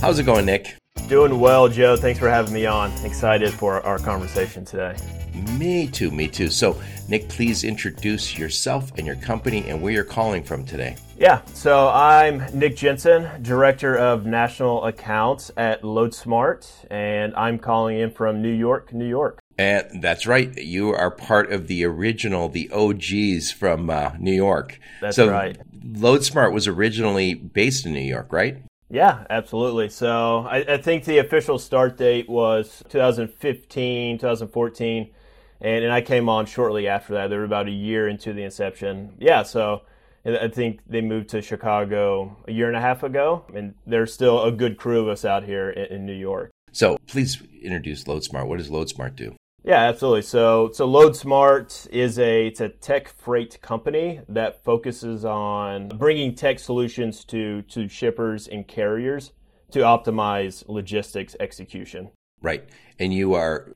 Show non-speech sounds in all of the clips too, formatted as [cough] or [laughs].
How's it going, Nick? Doing well, Joe. Thanks for having me on. Excited for our conversation today. Me too, me too. So, Nick, please introduce yourself and your company and where you're calling from today. Yeah, so I'm Nick Jensen, Director of National Accounts at LoadSmart, and I'm calling in from New York, New York. And that's right. You are part of the original, the OGs from uh, New York. That's so right. LoadSmart was originally based in New York, right? Yeah, absolutely. So I, I, think the official start date was 2015, 2014, and, and I came on shortly after that. They were about a year into the inception. Yeah, so I think they moved to Chicago a year and a half ago, and there's still a good crew of us out here in, in New York. So please introduce LoadSmart. What does LoadSmart do? Yeah, absolutely. So, so LoadSmart is a it's a tech freight company that focuses on bringing tech solutions to to shippers and carriers to optimize logistics execution. Right, and you are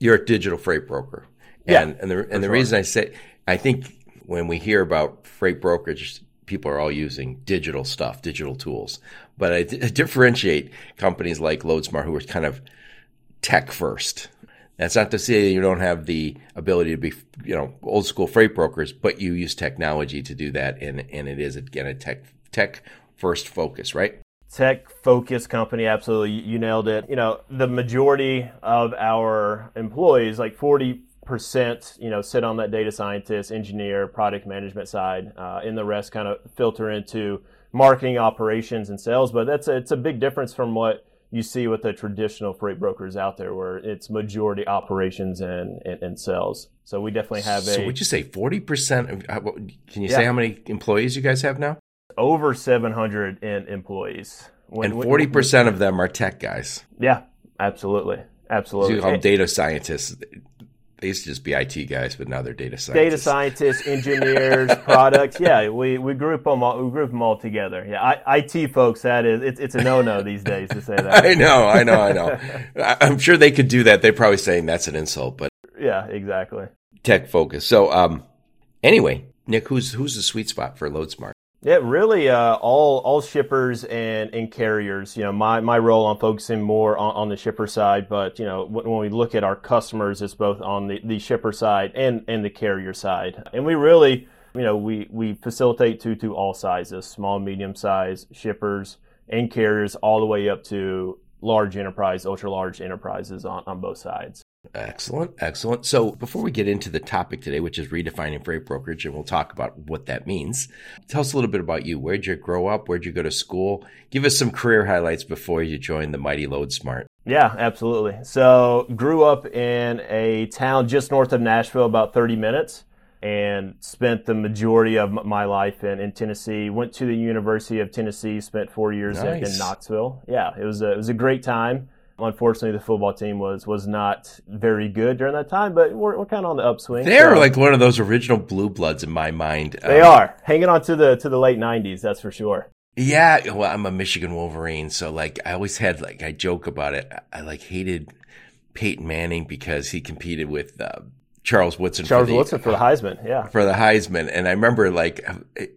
you're a digital freight broker. Yeah, and and the and the reason I say I think when we hear about freight brokerage, people are all using digital stuff, digital tools. But I, d- I differentiate companies like LoadSmart who are kind of tech first that's not to say you don't have the ability to be, you know, old school freight brokers, but you use technology to do that, and and it is again a tech tech first focus, right? Tech focused company, absolutely. You nailed it. You know, the majority of our employees, like forty percent, you know, sit on that data scientist, engineer, product management side, uh, and the rest kind of filter into marketing, operations, and sales. But that's a, it's a big difference from what you see with the traditional freight brokers out there where it's majority operations and, and, and sales. So we definitely have so a. So would you say 40%? Of, uh, can you yeah. say how many employees you guys have now? Over 700 in employees. When, and 40% when, of them are tech guys. Yeah, absolutely. Absolutely. So you call them data scientists they used to just be IT guys, but now they're data scientists. Data scientists, engineers, [laughs] products. Yeah, we, we group them all. We group them all together. Yeah, I, IT folks. That is, it's, it's a no no these days to say that. [laughs] I know, I know, I know. I'm sure they could do that. They're probably saying that's an insult, but yeah, exactly. Tech focus. So, um, anyway, Nick, who's who's the sweet spot for LoadSmart? Yeah, really, uh, all all shippers and, and carriers. You know, my, my role I'm focusing more on, on the shipper side, but you know, when, when we look at our customers, it's both on the, the shipper side and, and the carrier side, and we really, you know, we we facilitate to to all sizes, small, medium size shippers and carriers, all the way up to large enterprise, ultra large enterprises on, on both sides. Excellent, excellent. So before we get into the topic today, which is redefining freight brokerage, and we'll talk about what that means, tell us a little bit about you. Where'd you grow up? Where'd you go to school? Give us some career highlights before you joined the mighty LoadSmart. Yeah, absolutely. So grew up in a town just north of Nashville, about 30 minutes, and spent the majority of my life in, in Tennessee. Went to the University of Tennessee, spent four years nice. in, in Knoxville. Yeah, it was a, it was a great time Unfortunately, the football team was was not very good during that time, but we're, we're kind of on the upswing. They're so. like one of those original blue bloods in my mind. They um, are hanging on to the to the late '90s, that's for sure. Yeah, well, I'm a Michigan Wolverine, so like I always had like I joke about it. I, I like hated Peyton Manning because he competed with uh, Charles Woodson. Charles for the, Woodson for the Heisman, yeah. For the Heisman. And I remember like,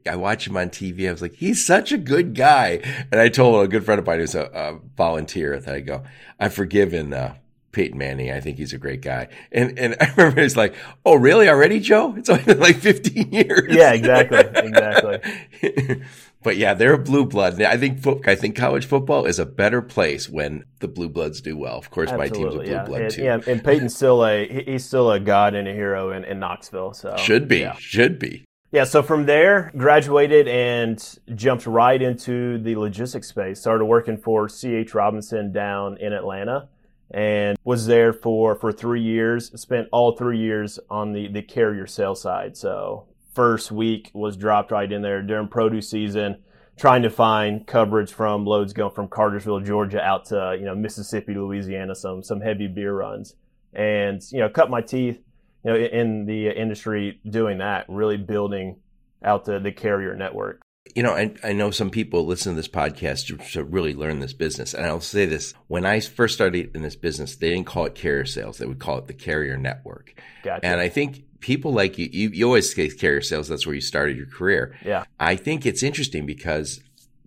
I watched him on TV. I was like, he's such a good guy. And I told a good friend of mine who's a, a volunteer that I go, I've forgiven, uh, Peyton Manning. I think he's a great guy. And, and [laughs] I remember he's like, Oh, really already, Joe? It's only been like 15 years. Yeah, exactly. Exactly. [laughs] But yeah, they're a blue blood. I think I think college football is a better place when the blue bloods do well. Of course, Absolutely, my team's a blue yeah. blood and, too. Yeah, and Peyton's still a he's still a god and a hero in, in Knoxville. So should be, yeah. should be. Yeah, so from there, graduated and jumped right into the logistics space. Started working for C.H. Robinson down in Atlanta and was there for, for three years. Spent all three years on the, the carrier sales side. So first week was dropped right in there during produce season. trying to find coverage from loads going from Cartersville, Georgia, out to you know Mississippi, Louisiana, some some heavy beer runs, and you know cut my teeth, you know, in the industry doing that, really building out the the carrier network. You know, I, I know some people listen to this podcast to, to really learn this business. And I'll say this when I first started in this business, they didn't call it carrier sales, they would call it the carrier network. Gotcha. And I think people like you, you, you always say carrier sales, that's where you started your career. Yeah. I think it's interesting because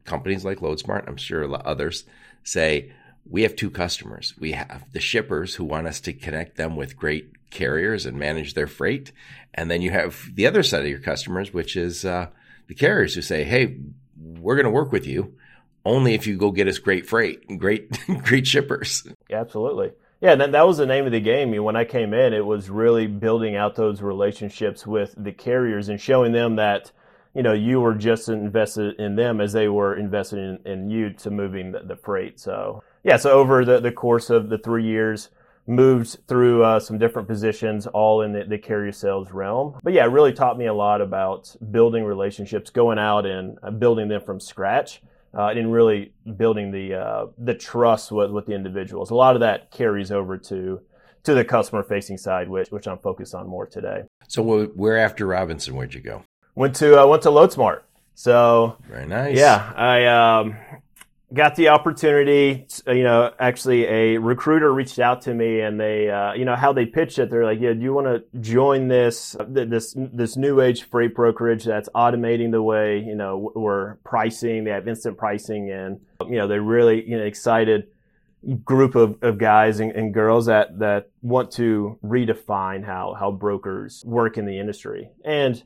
companies like LoadSmart, I'm sure others, say, we have two customers. We have the shippers who want us to connect them with great carriers and manage their freight. And then you have the other side of your customers, which is uh, the carriers who say, hey, we're going to work with you only if you go get us great freight and great, [laughs] great shippers. Yeah, absolutely. Yeah, that, that was the name of the game. When I came in, it was really building out those relationships with the carriers and showing them that, you know, you were just invested in them as they were invested in, in you to moving the, the freight. So, yeah, so over the, the course of the three years, moved through uh, some different positions, all in the, the carrier sales realm. But yeah, it really taught me a lot about building relationships, going out and uh, building them from scratch. Uh, and really building the uh, the trust with, with the individuals. A lot of that carries over to to the customer facing side, which which I'm focused on more today. So where after Robinson, where'd you go? Went to uh, went to LoadSmart. So very nice. Yeah, I um, got the opportunity. You know, actually, a recruiter reached out to me, and they, uh, you know, how they pitched it. They're like, "Yeah, do you want to join this this this new age freight brokerage that's automating the way you know we're pricing? They have instant pricing, and you know, they're really you know excited." group of, of guys and, and girls that, that want to redefine how, how brokers work in the industry. And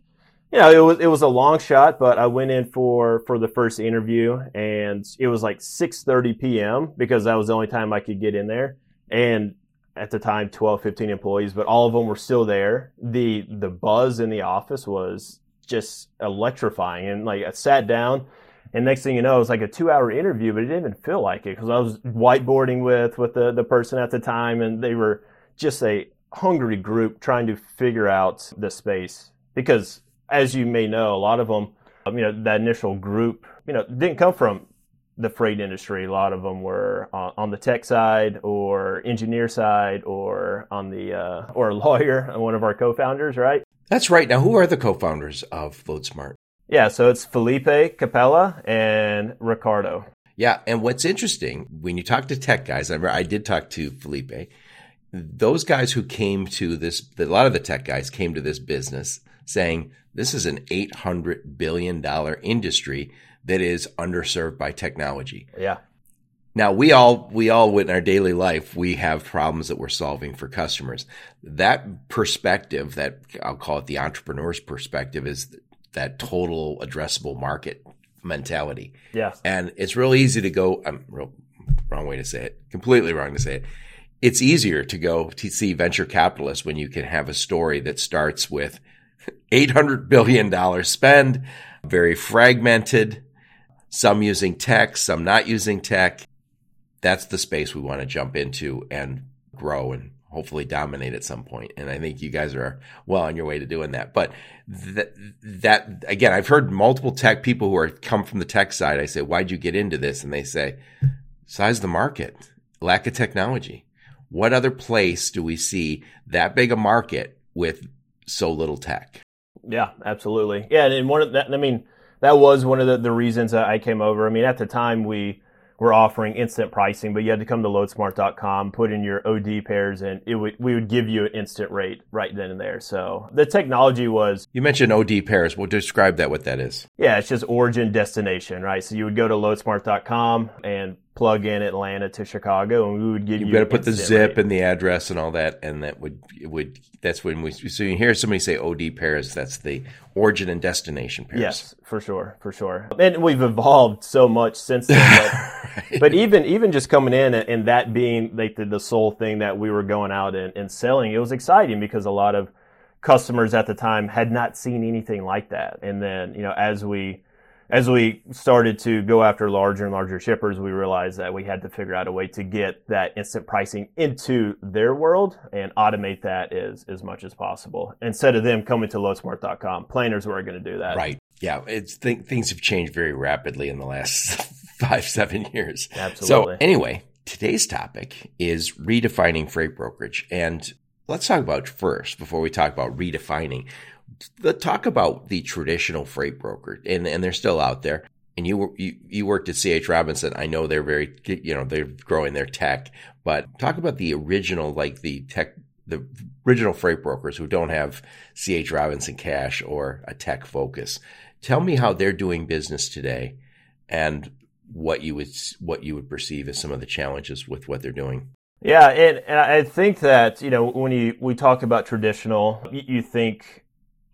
you know, it was it was a long shot, but I went in for for the first interview, and it was like 6:30 p.m. because that was the only time I could get in there. And at the time, 12, 15 employees, but all of them were still there. the The buzz in the office was just electrifying, and like I sat down. And next thing you know, it was like a two-hour interview, but it didn't even feel like it because I was whiteboarding with with the, the person at the time, and they were just a hungry group trying to figure out the space. Because as you may know, a lot of them, um, you know, that initial group, you know, didn't come from the freight industry. A lot of them were on, on the tech side or engineer side or on the, uh, or a lawyer, [laughs] one of our co-founders, right? That's right. Now, who are the co-founders of LoadSmart? Yeah, so it's Felipe Capella and Ricardo. Yeah, and what's interesting when you talk to tech guys, I, I did talk to Felipe. Those guys who came to this, a lot of the tech guys came to this business saying this is an $800 billion industry that is underserved by technology. Yeah. Now we all we all in our daily life we have problems that we're solving for customers. That perspective, that I'll call it the entrepreneur's perspective, is that total addressable market mentality. Yeah, and it's real easy to go. I'm real, wrong way to say it. Completely wrong to say it. It's easier to go to see venture capitalists when you can have a story that starts with $800 billion spend, very fragmented, some using tech, some not using tech. That's the space we want to jump into and grow and hopefully dominate at some point. And I think you guys are well on your way to doing that. But that, that again, I've heard multiple tech people who are come from the tech side. I say, why'd you get into this? And they say, size the market, lack of technology. What other place do we see that big a market with so little tech? Yeah, absolutely. Yeah, and one of that, I mean, that was one of the, the reasons I came over. I mean, at the time we were offering instant pricing, but you had to come to loadsmart.com, put in your OD pairs, and it would we would give you an instant rate right then and there. So the technology was. You mentioned OD pairs. Well, describe that. What that is? Yeah, it's just origin destination, right? So you would go to loadsmart.com and plug in Atlanta to Chicago, and we would give you. You got to put the zip rate. and the address and all that, and that would would that's when we so you hear somebody say OD pairs, That's the origin and destination pairs. Yes, for sure, for sure. And we've evolved so much since then. But, [laughs] right. but even even just coming in and, and that being like the, the, sole thing that we were going out and, and selling, it was exciting because a lot of customers at the time had not seen anything like that. And then you know as we as we started to go after larger and larger shippers, we realized that we had to figure out a way to get that instant pricing into their world and automate that as, as much as possible. Instead of them coming to loadsmart.com, planners were going to do that. Right. Yeah, it's th- things have changed very rapidly in the last [laughs] five, seven years. Absolutely. So anyway, today's topic is redefining freight brokerage. And let's talk about first, before we talk about redefining, let's talk about the traditional freight broker. And, and they're still out there. And you, you, you worked at CH Robinson. I know they're very, you know, they're growing their tech, but talk about the original, like the tech, the original freight brokers who don't have CH Robinson cash or a tech focus. Tell me how they're doing business today and what you would what you would perceive as some of the challenges with what they're doing. Yeah, and, and I think that you know when you we talk about traditional, you think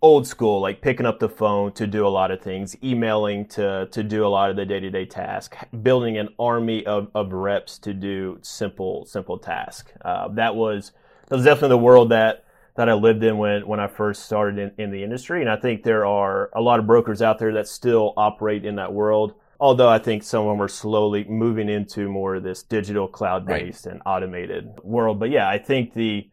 old school, like picking up the phone to do a lot of things, emailing to to do a lot of the day to day task, building an army of, of reps to do simple simple tasks. Uh, that was that was definitely the world that that I lived in when when I first started in, in the industry, and I think there are a lot of brokers out there that still operate in that world although I think some of them are slowly moving into more of this digital cloud based right. and automated world. But yeah, I think the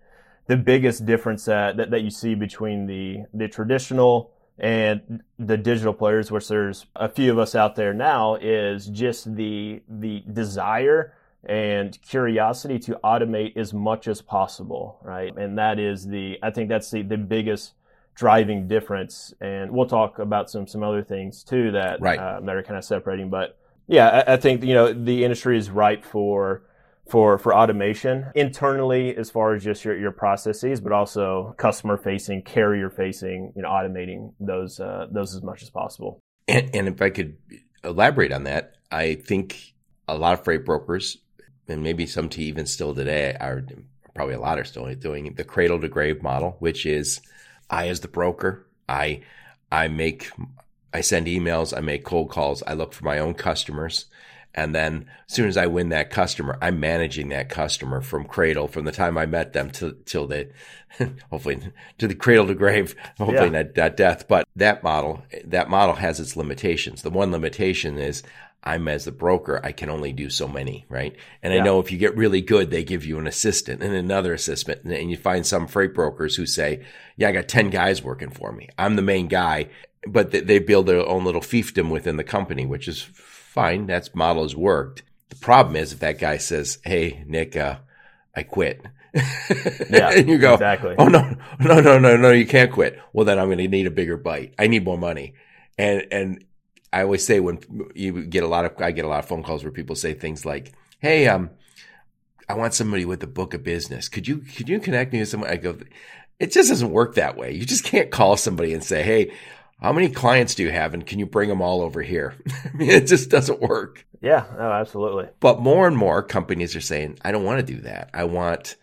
the biggest difference that, that, that you see between the the traditional and the digital players, which there's a few of us out there now, is just the the desire and curiosity to automate as much as possible, right? And that is the I think that's the the biggest driving difference. And we'll talk about some some other things too that right. uh, that are kind of separating. But yeah, I, I, think you know the industry is ripe for for for automation internally as far as just your, your processes, but also customer facing, carrier facing, you know, automating those uh, those as much as possible. And, and if I could elaborate on that, I think a lot of freight brokers, and maybe some to even still today, are probably a lot are still doing the cradle to grave model, which is I, as the broker, I, I make, I send emails, I make cold calls, I look for my own customers. And then as soon as I win that customer, I'm managing that customer from cradle, from the time I met them to till they, [laughs] hopefully to the cradle to grave, hopefully yeah. not, not death. But that model, that model has its limitations. The one limitation is I'm as the broker, I can only do so many, right? And yeah. I know if you get really good, they give you an assistant and another assistant. And you find some freight brokers who say, yeah, I got 10 guys working for me. I'm the main guy, but they build their own little fiefdom within the company, which is fine. That's model has worked. The problem is if that guy says, Hey, Nick, uh, I quit. [laughs] yeah, and you go, exactly. Oh no, no, no, no, no, you can't quit. Well, then I'm going to need a bigger bite. I need more money. And, and I always say when you get a lot of, I get a lot of phone calls where people say things like, Hey, um, I want somebody with a book of business. Could you, could you connect me with someone? I go, it just doesn't work that way. You just can't call somebody and say, Hey, how many clients do you have and can you bring them all over here? [laughs] I mean, it just doesn't work. Yeah, no, absolutely. But more and more companies are saying, I don't want to do that. I want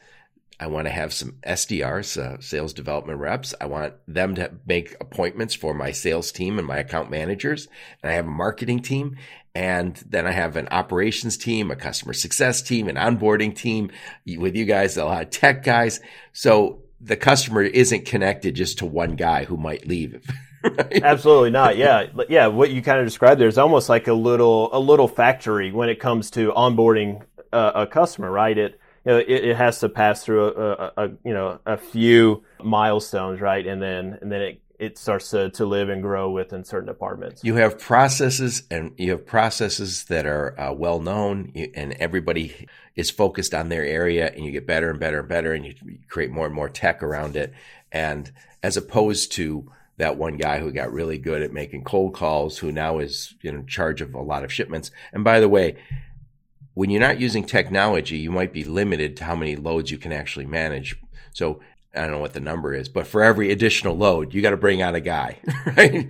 I want to have some SDRs, uh, sales development reps. I want them to make appointments for my sales team and my account managers. And I have a marketing team. And then I have an operations team, a customer success team, an onboarding team with you guys, a lot of tech guys. So the customer isn't connected just to one guy who might leave. [laughs] Right? Absolutely not. Yeah, yeah. What you kind of described there is almost like a little a little factory when it comes to onboarding a customer, right? It you know, it, it, has to pass through a, a, a, you know a few milestones, right, and then and then it it starts to, to live and grow within certain departments. You have processes, and you have processes that are uh, well known, and everybody is focused on their area, and you get better and better and better, and you create more and more tech around it. And as opposed to that one guy who got really good at making cold calls, who now is in charge of a lot of shipments. And by the way, when you're not using technology, you might be limited to how many loads you can actually manage. So I don't know what the number is, but for every additional load, you got to bring on a guy, [laughs] right?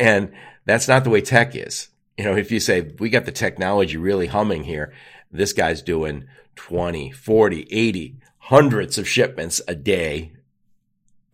And that's not the way tech is. You know, if you say we got the technology really humming here, this guy's doing 20, 40, 80, hundreds of shipments a day.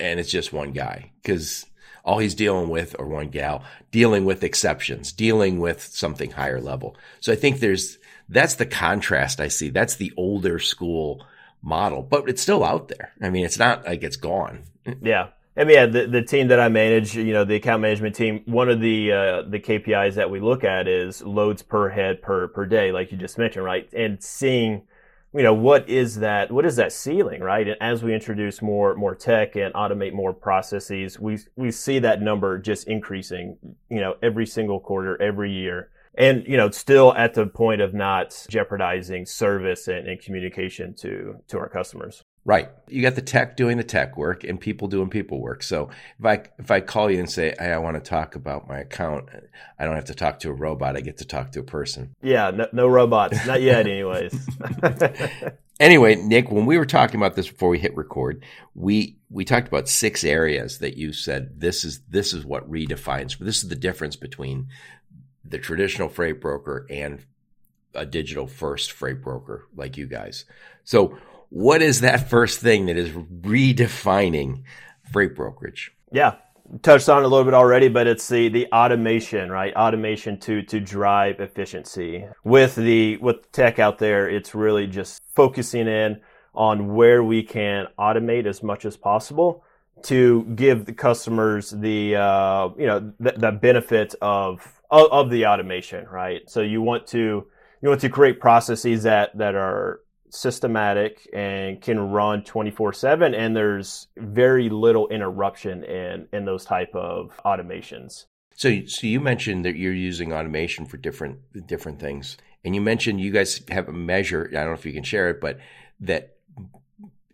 And it's just one guy because all he's dealing with, or one gal, dealing with exceptions, dealing with something higher level. So I think there's, that's the contrast I see. That's the older school model, but it's still out there. I mean, it's not like it's gone. Yeah. I mean, yeah, the, the team that I manage, you know, the account management team, one of the, uh, the KPIs that we look at is loads per head per, per day, like you just mentioned, right? And seeing you know, what is that? What is that ceiling, right? And as we introduce more more tech and automate more processes, we we see that number just increasing, you know, every single quarter, every year and you know still at the point of not jeopardizing service and, and, communication to to our customers right. You got the tech doing the tech work and people doing people work. So if i if i call you and say hey, i want to talk about my account i don't have to talk to a robot i get to talk to a person. Yeah no, no robots. Not yet anyways. [laughs] Anyway nick when we were talking about this before we hit record we we talked about six areas that you said this is this is what redefines this is the difference between the traditional freight broker and a digital first freight broker like you guys. So, what is that first thing that is redefining freight brokerage? Yeah, touched on it a little bit already, but it's the the automation, right? Automation to to drive efficiency. With the with tech out there, it's really just focusing in on where we can automate as much as possible to give the customers the uh, you know the, the benefit of of, of the automation, right? So you want to you want to create processes that that are systematic and can run 24/7 and there's very little interruption in in those type of automations. So so you mentioned that you're using automation for different different things. And you mentioned you guys have a measure, I don't know if you can share it, but that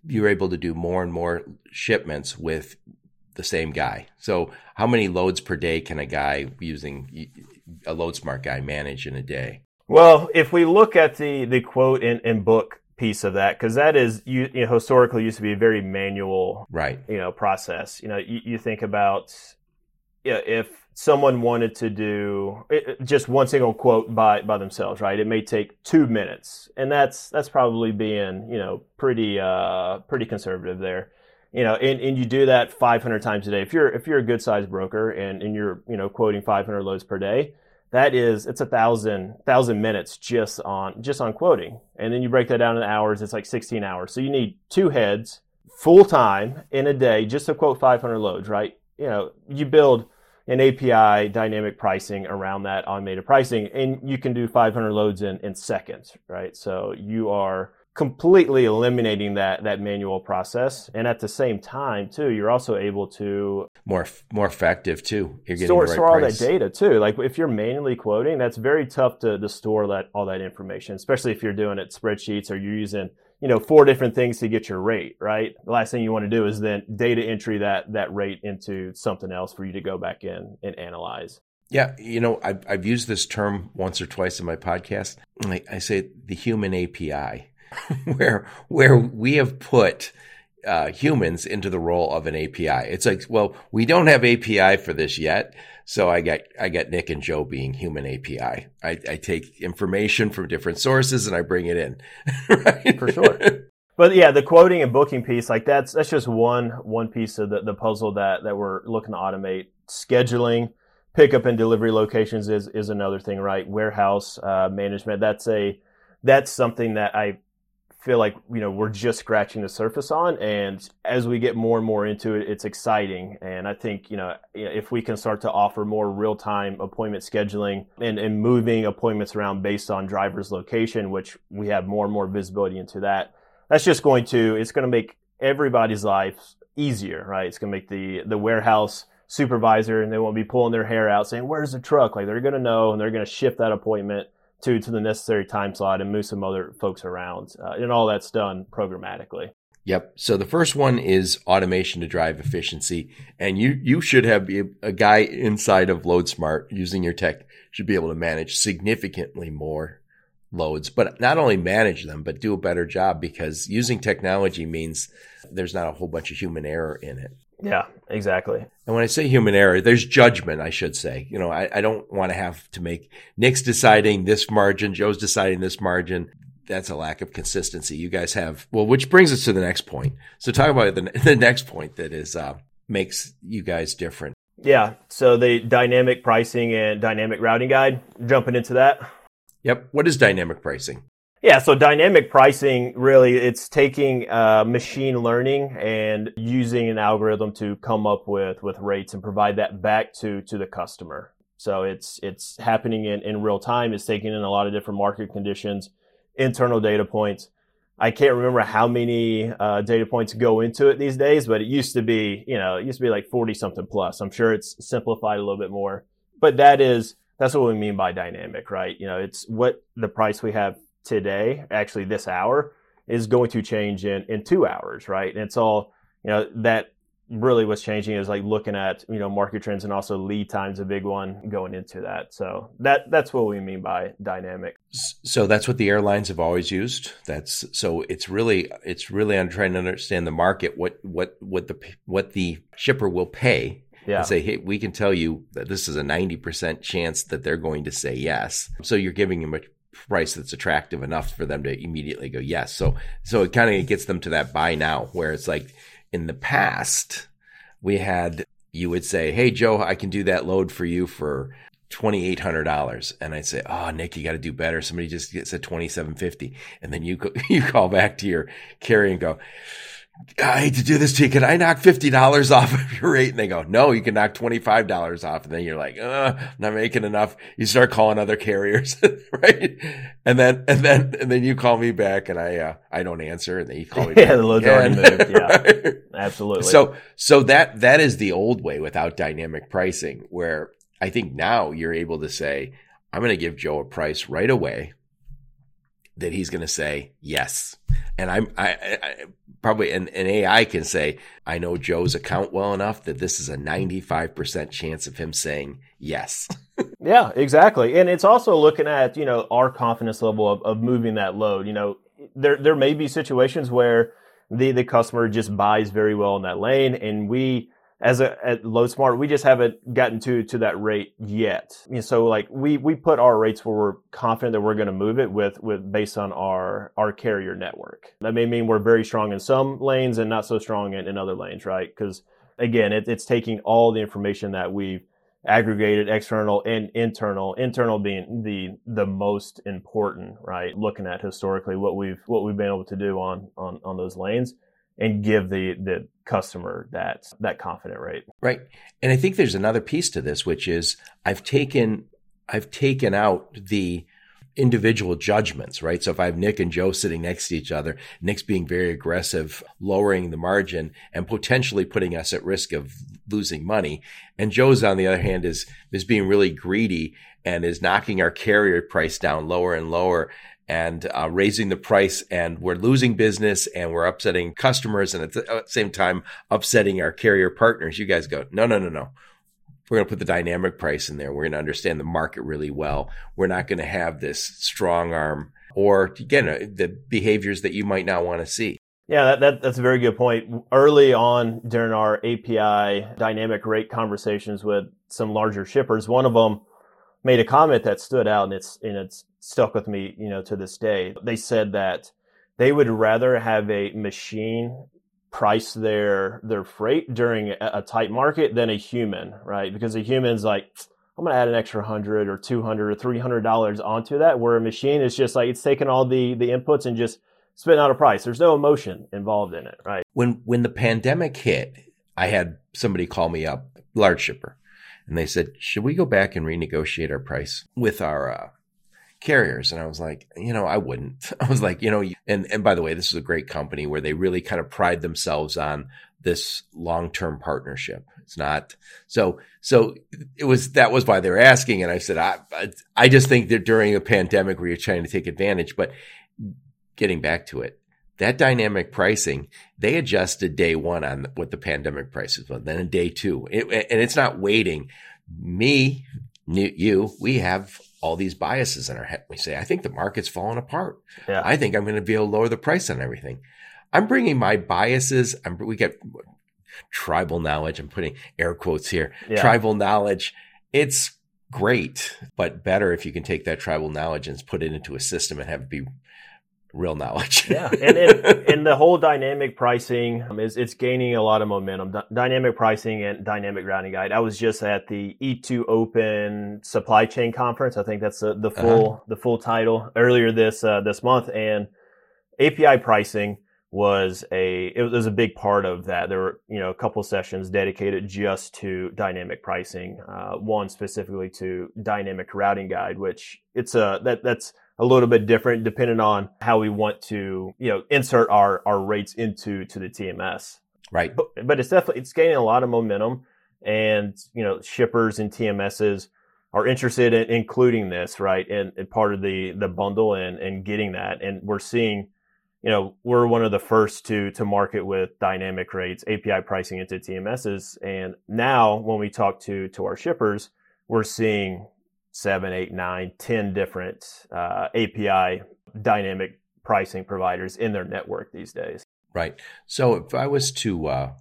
you're able to do more and more shipments with the same guy. So, how many loads per day can a guy using a LoadSmart guy manage in a day? Well, if we look at the the quote and, and book piece of that, because that is you, you know, historically used to be a very manual, right? You know, process. You know, you, you think about you know, if someone wanted to do just one single quote by by themselves, right? It may take two minutes, and that's that's probably being you know pretty uh pretty conservative there you know, and, and you do that 500 times a day. If you're if you're a good sized broker and, and you're you know quoting 500 loads per day, that is it's a thousand thousand minutes just on just on quoting, and then you break that down in hours. It's like 16 hours. So you need two heads full time in a day just to quote 500 loads, right? You know, you build an API dynamic pricing around that automated pricing, and you can do 500 loads in in seconds, right? So you are completely eliminating that that manual process and at the same time too you're also able to more more effective too. You're getting store, right store all that data too. Like if you're manually quoting that's very tough to, to store that all that information especially if you're doing it spreadsheets or you're using you know four different things to get your rate right? The last thing you want to do is then data entry that that rate into something else for you to go back in and analyze. Yeah, you know, I've, I've used this term once or twice in my podcast. I, I say the human API [laughs] where where we have put uh, humans into the role of an API. It's like, well, we don't have API for this yet, so I got I got Nick and Joe being human API. I, I take information from different sources and I bring it in. [laughs] right? For sure. But yeah, the quoting and booking piece, like that's that's just one one piece of the, the puzzle that that we're looking to automate. Scheduling, pickup and delivery locations is is another thing, right? Warehouse uh, management. That's a that's something that I feel like you know we're just scratching the surface on and as we get more and more into it it's exciting. And i think you know if we can start to offer more real-time appointment scheduling and, and moving appointments around based on driver's location which we have more and more visibility into that that's just going to it's going to make everybody's life easier right? It's going to make the the warehouse supervisor and they won't be pulling their hair out saying where's the truck? Like they're going to know and they're going to shift that appointment to to the necessary time slot and move some other folks around, uh, and all that's done programmatically. Yep. So the first one is automation to drive efficiency, and you you should have a guy inside of LoadSmart using your tech should be able to manage significantly more loads, but not only manage them, but do a better job because using technology means there's not a whole bunch of human error in it. Yeah, exactly. And when I say human error, there's judgment, I should say. You know, I, I don't want to have to make Nick's deciding this margin, Joe's deciding this margin. That's a lack of consistency. You guys have, well, which brings us to the next point. So talk about the, [laughs] the next point that is, uh, makes you guys different. Yeah. So the dynamic pricing and dynamic routing guide, jumping into that. Yep. What is dynamic pricing? Yeah, so dynamic pricing really it's taking uh, machine learning and using an algorithm to come up with with rates and provide that back to to the customer. So it's it's happening in, in real time. It's taking in a lot of different market conditions, internal data points, I can't remember how many uh, data points go into it these days, but it used to be, you know, it used to be like 40 something plus. I'm sure it's simplified a little bit more, but that is, that's what we mean by dynamic, right? You know, it's what the price we have today, actually this hour, is going to change in, in two hours, right? And it's all, you know, that really what's changing is like looking at you know market trends and also lead times a big one going into that so that that's what we mean by dynamic so that's what the airlines have always used that's so it's really it's really on trying to understand the market what what what the what the shipper will pay yeah. and say hey we can tell you that this is a 90% chance that they're going to say yes so you're giving them a price that's attractive enough for them to immediately go yes so so it kind of gets them to that buy now where it's like in the past, we had, you would say, Hey, Joe, I can do that load for you for $2,800. And I'd say, Oh, Nick, you got to do better. Somebody just said 2750 And then you, [laughs] you call back to your carrier and go, I hate to do this to you. Can I knock $50 [laughs] off of your rate? And they go, no, you can knock $25 off. And then you're like, uh, I'm not making enough. You start calling other carriers, [laughs] right? And then, and then, and then you call me back and I, uh, I don't answer. And then you call me [laughs] yeah, the load's already moved. Yeah, right? absolutely. So, so that, that is the old way without dynamic pricing where I think now you're able to say, I'm going to give Joe a price right away that he's going to say yes. And I'm, I, I probably an, an AI can say, I know Joe's account well enough that this is a 95% chance of him saying yes. [laughs] yeah, exactly. And it's also looking at, you know, our confidence level of, of moving that load. You know, there, there may be situations where the, the customer just buys very well in that lane and we, as a at LoadSmart, we just haven't gotten to to that rate yet. so like we we put our rates where we're confident that we're going to move it with with based on our our carrier network. That may mean we're very strong in some lanes and not so strong in, in other lanes, right? Because again, it, it's taking all the information that we've aggregated external and internal internal being the the most important right looking at historically what we've what we've been able to do on on on those lanes and give the the customer that that confident rate. Right. And I think there's another piece to this which is I've taken I've taken out the individual judgments, right? So if I have Nick and Joe sitting next to each other, Nick's being very aggressive, lowering the margin and potentially putting us at risk of losing money. And Joe's on the other hand is, is being really greedy and is knocking our carrier price down lower and lower and uh, raising the price and we're losing business and we're upsetting customers and at the same time upsetting our carrier partners. You guys go, no, no, no, no. We're going to put the dynamic price in there. We're going to understand the market really well. We're not going to have this strong arm or again, uh, the behaviors that you might not want to see. Yeah, that, that, that's a very good point. Early on during our API dynamic rate conversations with some larger shippers, one of them made a comment that stood out and it's and it's stuck with me, you know, to this day. They said that they would rather have a machine price their their freight during a, a tight market than a human, right? Because a human's like, I'm gonna add an extra hundred or two hundred or three hundred dollars onto that, where a machine is just like it's taking all the the inputs and just spitting out a price. There's no emotion involved in it, right? When when the pandemic hit, I had somebody call me up, large shipper, and they said, "Should we go back and renegotiate our price with our uh, carriers?" And I was like, "You know, I wouldn't." [laughs] I was like, "You know," and and by the way, this is a great company where they really kind of pride themselves on this long-term partnership. It's not so. So it was that was why they were asking, and I said, "I I, I just think that during a pandemic where you're trying to take advantage, but." Getting back to it, that dynamic pricing, they adjusted day one on what the pandemic prices were, then in day two. It, and it's not waiting. Me, you, we have all these biases in our head. We say, I think the market's falling apart. Yeah. I think I'm going to be able to lower the price on everything. I'm bringing my biases. I'm, we get tribal knowledge. I'm putting air quotes here. Yeah. Tribal knowledge. It's great, but better if you can take that tribal knowledge and put it into a system and have it be real knowledge. yeah, [laughs] and, and, and the whole dynamic pricing is it's gaining a lot of momentum. D- dynamic pricing and dynamic routing guide. I was just at the E2open Supply Chain Conference. I think that's the, the full uh-huh. the full title earlier this uh, this month. And API pricing was a it was a big part of that. There were you know a couple sessions dedicated just to dynamic pricing. Uh, one specifically to dynamic routing guide, which it's a that that's a little bit different depending on how we want to, you know, insert our, our rates into to the TMS. Right. But, but it's definitely it's gaining a lot of momentum and you know shippers and TMSs are interested in including this right and, and part of the the bundle and and getting that and we're seeing you know we're one of the first to to market with dynamic rates API pricing into TMSs and now when we talk to to our shippers we're seeing seven, eight, nine, ten different uh, API dynamic pricing providers in their network these days. Right. So if I was to uh,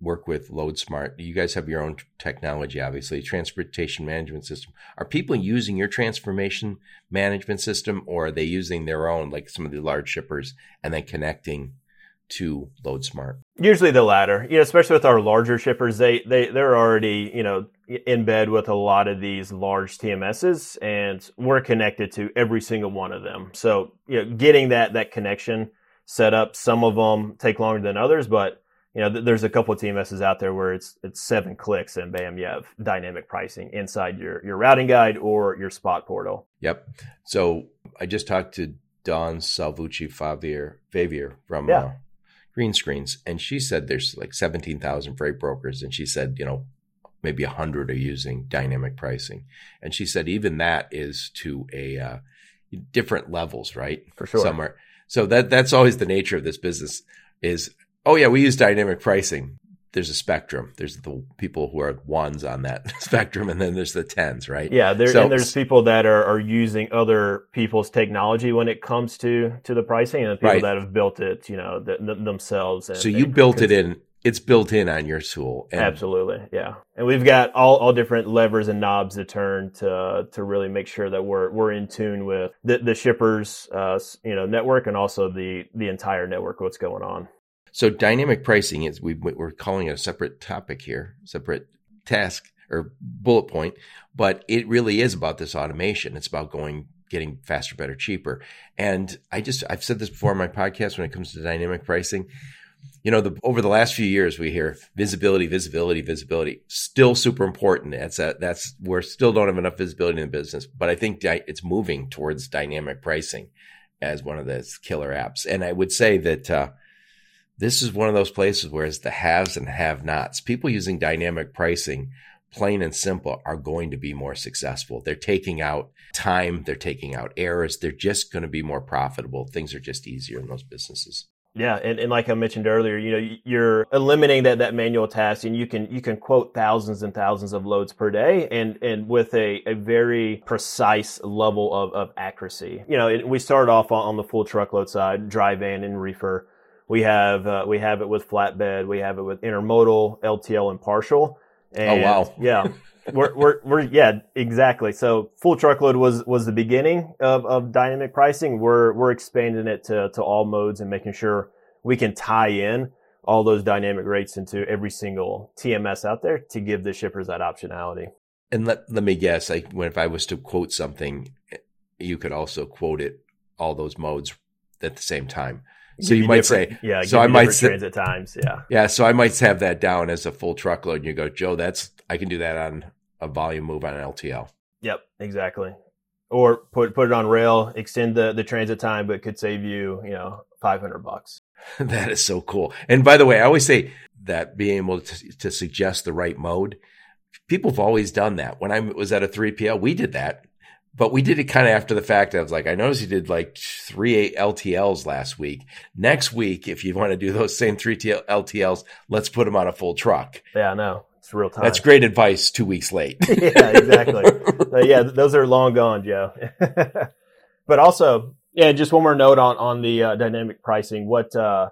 work with LoadSmart, you guys have your own technology, obviously, transportation management system. Are people using your transportation management system, or are they using their own, like some of the large shippers, and then connecting to LoadSmart? Usually the latter. You know, especially with our larger shippers, they they they're already you know in bed with a lot of these large TMSs, and we're connected to every single one of them. So you know, getting that that connection set up. Some of them take longer than others, but you know, th- there's a couple of TMSs out there where it's it's seven clicks and bam, you have dynamic pricing inside your your routing guide or your spot portal. Yep. So I just talked to Don Salvucci Favier Favier from Yeah. uh, Green Screens, and she said there's like 17,000 freight brokers, and she said you know maybe 100 are using dynamic pricing, and she said even that is to a uh, different levels, right? For sure. Some are so that that's always the nature of this business is oh yeah we use dynamic pricing. There's a spectrum. There's the people who are ones on that [laughs] spectrum, and then there's the tens, right? Yeah, there, So- and there's people that are, are using other people's technology when it comes to to the pricing, and the people Right. that have built it, you know, th- th- themselves. And, So you built it in. It's built in on your tool. And Absolutely, yeah. And we've got all, all different levers and knobs to turn to to really make sure that we're we're in tune with the, the shippers, uh, you know, network and also the the entire network. What's going on? So dynamic pricing is we we're calling it a separate topic here, separate task or bullet point, but it really is about this automation. It's about going getting faster, better, cheaper. And I just I've said this before on my podcast when it comes to dynamic pricing. You know, the, over the last few years, we hear visibility, visibility, visibility. Still super important. That's a, that's we're still don't have enough visibility in the business, but I think di- it's moving towards dynamic pricing as one of those killer apps. And I would say that uh, this is one of those places where it's the haves and have-nots. People using dynamic pricing, plain and simple, are going to be more successful. They're taking out time, they're taking out errors, they're just going to be more profitable. Things are just easier in those businesses. Yeah, and, and like I mentioned earlier, you know, you're eliminating that, that manual task, and you can you can quote thousands and thousands of loads per day, and and with a, a very precise level of, of accuracy. You know, it, we started off on, on the full truckload side, dry van and reefer. We have uh, we have it with flatbed, we have it with intermodal, LTL, and partial. And, wow. Yeah. we're, we're, we're, yeah, exactly. So full truckload was, was the beginning of, of dynamic pricing. We're, we're expanding it to, to all modes and making sure we can tie in all those dynamic rates into every single TMS out there to give the shippers that optionality. And let, let me guess, I, when if I was to quote something, you could also quote it all those modes at the same time. So you might say, yeah, so I might say- transit times. Yeah. Yeah, so I might have that down as a full truckload. And you go, Joe, that's I can do that on a volume move on an LTL. Yep, exactly. Or put put it on rail, extend the, the transit time, but could save you, you know, five hundred bucks. [laughs] that is so cool. And by the way, I always say that being able to, to suggest the right mode, people have always done that. When I was at a 3PL, we did that, but we did it kind of after the fact. I was like, I noticed you did like three LTLs last week. Next week, if you want to do those same three LTLs, let's put them on a full truck. Yeah, I know. It's real time. That's great advice two weeks late. [laughs] yeah, exactly. [laughs] Uh, yeah, those are long gone, Joe. [laughs] but also, yeah, just one more note on on the uh, dynamic pricing. What uh,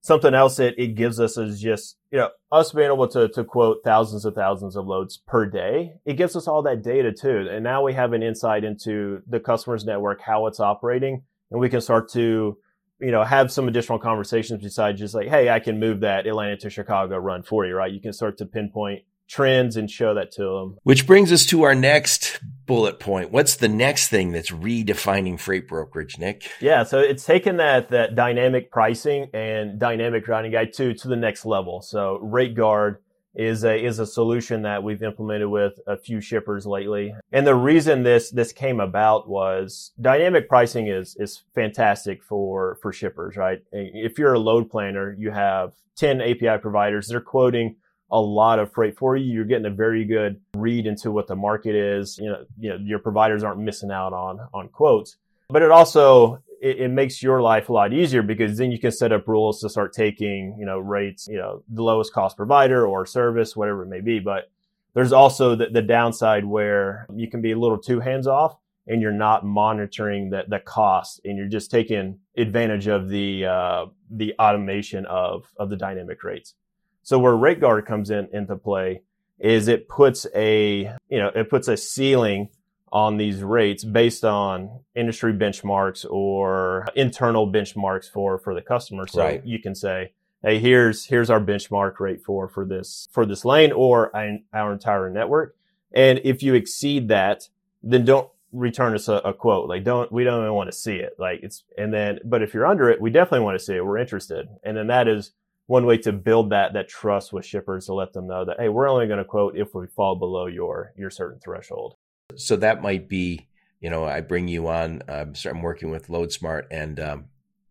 something else that it gives us is just you know us being able to to quote thousands of thousands of loads per day. It gives us all that data too, and now we have an insight into the customer's network, how it's operating, and we can start to you know have some additional conversations besides just like, hey, I can move that Atlanta to Chicago run for you, right? You can start to pinpoint trends and show that to them. Which brings us to our next bullet point. What's the next thing that's redefining freight brokerage, Nick? Yeah, so it's taken that that dynamic pricing and dynamic routing guide to to the next level. So rate guard is a is a solution that we've implemented with a few shippers lately. And the reason this this came about was dynamic pricing is is fantastic for for shippers, right? If you're a load planner, you have 10 API providers, they're quoting a lot of freight for you. You're getting a very good read into what the market is. You know, you know, your providers aren't missing out on on quotes. But it also it, it, makes your life a lot easier because then you can set up rules to start taking, you know, rates, you know, the lowest cost provider or service, whatever it may be. But there's also the, the downside where you can be a little too hands off and you're not monitoring the, the cost and you're just taking advantage of the, uh, the automation of, of the dynamic rates. So where rate guard comes in into play is it puts a, you know, it puts a ceiling on these rates based on industry benchmarks or internal benchmarks for for the customer. So right. you can say, "Hey, here's here's our benchmark rate for for this for this lane or our entire network." And if you exceed that, then don't return us a, a, quote. Like, don't we don't even want to see it. Like it's and then, but if you're under it, we definitely want to see it. We're interested, and then that is one way to build that that trust with shippers to let them know that hey, we're only going to quote if we fall below your your certain threshold. So that might be, you know, I bring you on. Um, so I'm working with LoadSmart, and um,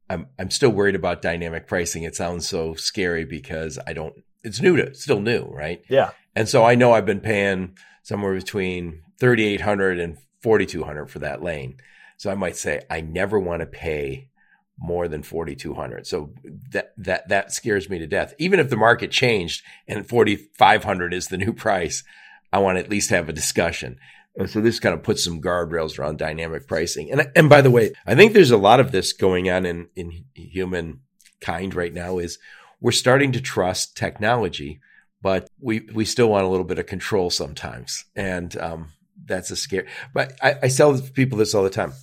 I'm I'm still worried about dynamic pricing. It sounds so scary because I don't. It's new to still new, right? Yeah. And so I know I've been paying somewhere between thirty eight hundred and forty two hundred for that lane. So I might say I never want to pay more than 4200 so that that that scares me to death even if the market changed and 4500 is the new [laughs] price i want to at least have a discussion so this kind of puts some guardrails around dynamic pricing. And and by the way, I think there's a lot of this going on in in human kind right now is we're starting to trust technology, but we we still want a little bit of control sometimes. And um, that's a scare. But I, I tell people this all the time.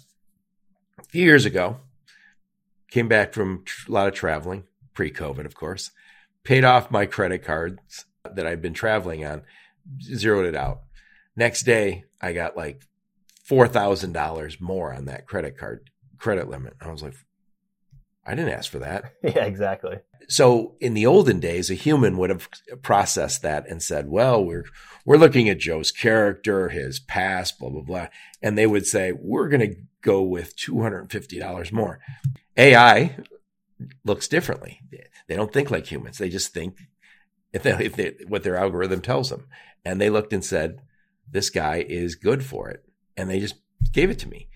A few years ago, came back from a lot of traveling, pre-COVID, of course, paid off my credit cards that I'd been traveling on, zeroed it out. Next day, I got like $4,000 more on that credit card credit limit. I was like, I didn't ask for that. [laughs] Yeah, exactly. So in the olden days, a human would have processed that and said, well, we're, we're looking at Joe's character, his past, blah, blah, blah. And they would say, we're going to go with $250 more. AI looks differently. They don't think like humans. They just think if they, if they, what their algorithm tells them. And they looked and said, this guy is good for it. And they just gave it to me.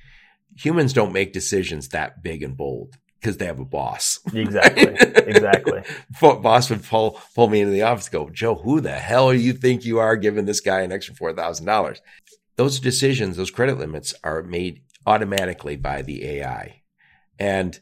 Humans don't make decisions that big and bold because they have a boss. [laughs] Exactly. exactly. boss would pull, pull me into the office go, Joe, who the hell you think you are giving this guy an extra $4,000? Those decisions, those credit limits are made automatically by the AI. And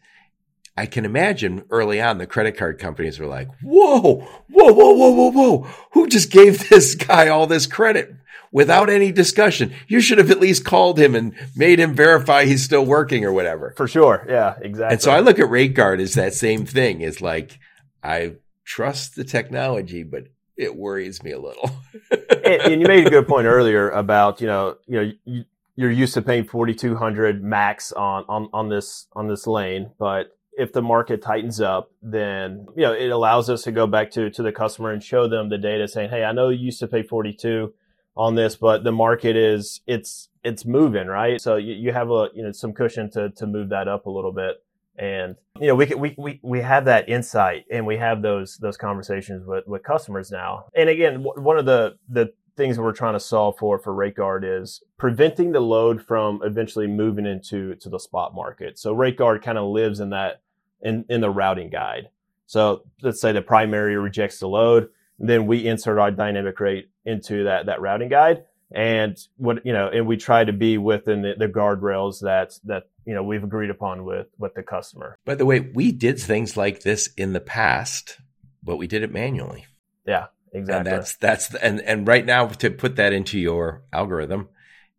I can imagine early on the credit card companies were like, whoa, whoa, whoa, whoa, whoa, whoa. Who just gave [laughs] this guy all this credit without any discussion? You should have at least called him and made him verify he's still working or whatever. For sure. Yeah, exactly. And so I look at RateGuard as that same thing. Is like, I trust the technology, but it worries me a little. [laughs] and, and, you made a good point earlier about, you know, you know, you, you're used to paying 4,200 max on, on, on this, on this lane, but if the market tightens up, then you know it allows us to go back to to the customer and show them the data, saying, "Hey, I know you used to pay 42 on this, but the market is it's it's moving, right? So you, you have a you know some cushion to to move that up a little bit." And you know we we we we have that insight and we have those those conversations with with customers now. And again, one of the the things that we're trying to solve for for RateGuard is preventing the load from eventually moving into to the spot market. So RateGuard kind of lives in that in, in the routing guide. So let's say the primary rejects the load, then we insert our dynamic rate into that, that routing guide. And what, you know, and we try to be within the, the guardrails that, that, you know, we've agreed upon with, with the customer. By the way, we did things like this in the past, but we did it manually. Yeah, exactly. And that's, that's, and, and right now to put that into your algorithm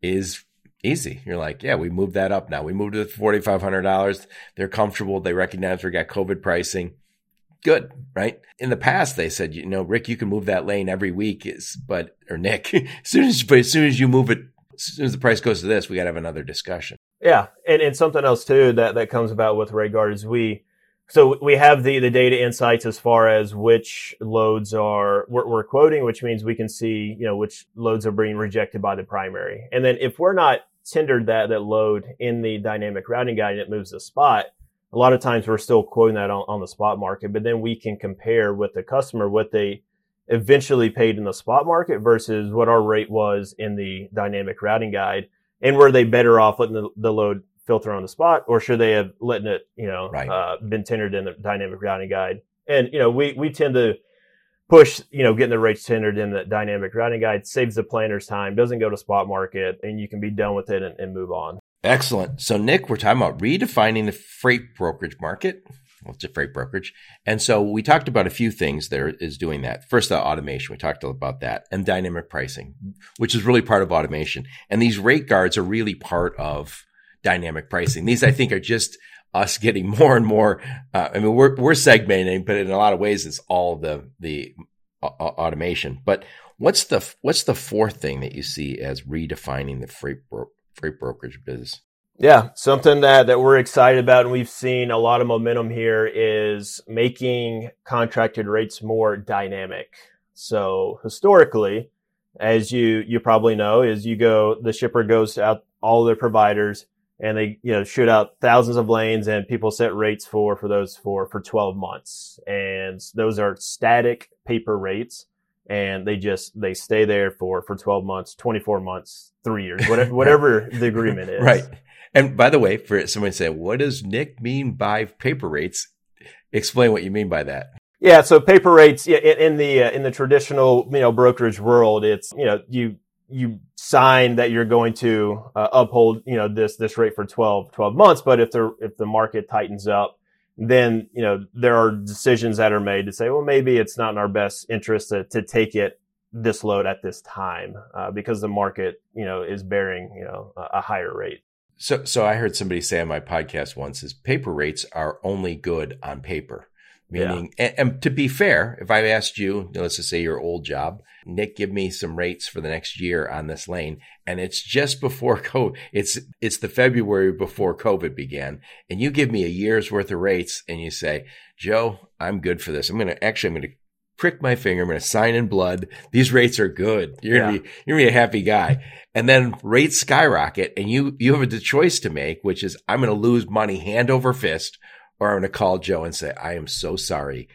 is Easy. You're like, yeah, we moved that up now. We moved it to $4,500. They're comfortable. They recognize we got COVID pricing. Good, right? In the past, they said, you know, Rick, you can move that lane every week is, but, or Nick, [laughs] as soon as, but as soon as you move it, as soon as the price goes to this, we got to have another discussion. Yeah. And, and something else too that, that comes about with RateGuard is we, So we have the, the data insights as far as which loads are we're, we're, quoting, which means we can see, you know, which loads are being rejected by the primary. And then if we're not tendered that, that load in the dynamic routing guide and it moves the spot, a lot of times we're still quoting that on, on the spot market, but then we can compare with the customer what they eventually paid in the spot market versus what our rate was in the dynamic routing guide. And were they better off letting the, the load filter on the spot, or should they have letting it, you know, right. uh, been tendered in the dynamic routing guide? And you know, we we tend to push, you know, getting the rates tendered in the dynamic routing guide saves the planner's time, doesn't go to spot market, and you can be done with it and, and move on. Excellent. So, Nick, we're talking about redefining the freight brokerage market. Well, it's a freight brokerage. And so we talked about a few things that is doing that. First, the automation. We talked about that and dynamic pricing, which is really part of automation. And these rate guards are really part of dynamic pricing. These, I think, are just us getting [laughs] more and more. Uh, I mean, we're we're segmenting, but in a lot of ways, it's all the the uh, automation. But what's the what's the fourth thing that you see as redefining the freight bro- freight brokerage business? Yeah, something that, that we're excited about and we've seen a lot of momentum here is making contracted rates more dynamic. So historically, as you you probably know, is you go the shipper goes out all their providers and they you know shoot out thousands of lanes and people set rates for for those for for 12 months. And those are static paper rates and they just they stay there for for 12 months 24 months three years whatever [laughs] whatever the agreement is. Right. And by the way for someone saying what does nick mean by paper rates? Explain what you mean by that. Yeah so paper rates yeah, in, in the uh, in the traditional you know brokerage world it's you know you you sign that you're going to uh, uphold, you know, this, this rate for 12, 12 months. But if the, if the market tightens up, then, you know, there are decisions that are made to say, well, maybe it's not in our best interest to, to take it this load at this time, uh, because the market, you know, is bearing, you know, a, a higher rate. So, so I heard somebody say on my podcast once is paper rates are only good on paper. Meaning, yeah. and, and, to be fair, if I asked you, let's just say your old job, Nick, give me some rates for the next year on this lane, and it's just before [laughs] COVID, it's it's the February before COVID began, and you give me a year's worth of rates, and you say, Joe, I'm good for this. I'm gonna actually, I'm gonna prick my finger. I'm gonna sign in blood. These rates are good. You're gonna yeah. be you're gonna be a happy guy. And then rates skyrocket, and you you have a choice to make, which is I'm gonna lose money hand over fist or I'm going to call Joe and say, I am so sorry.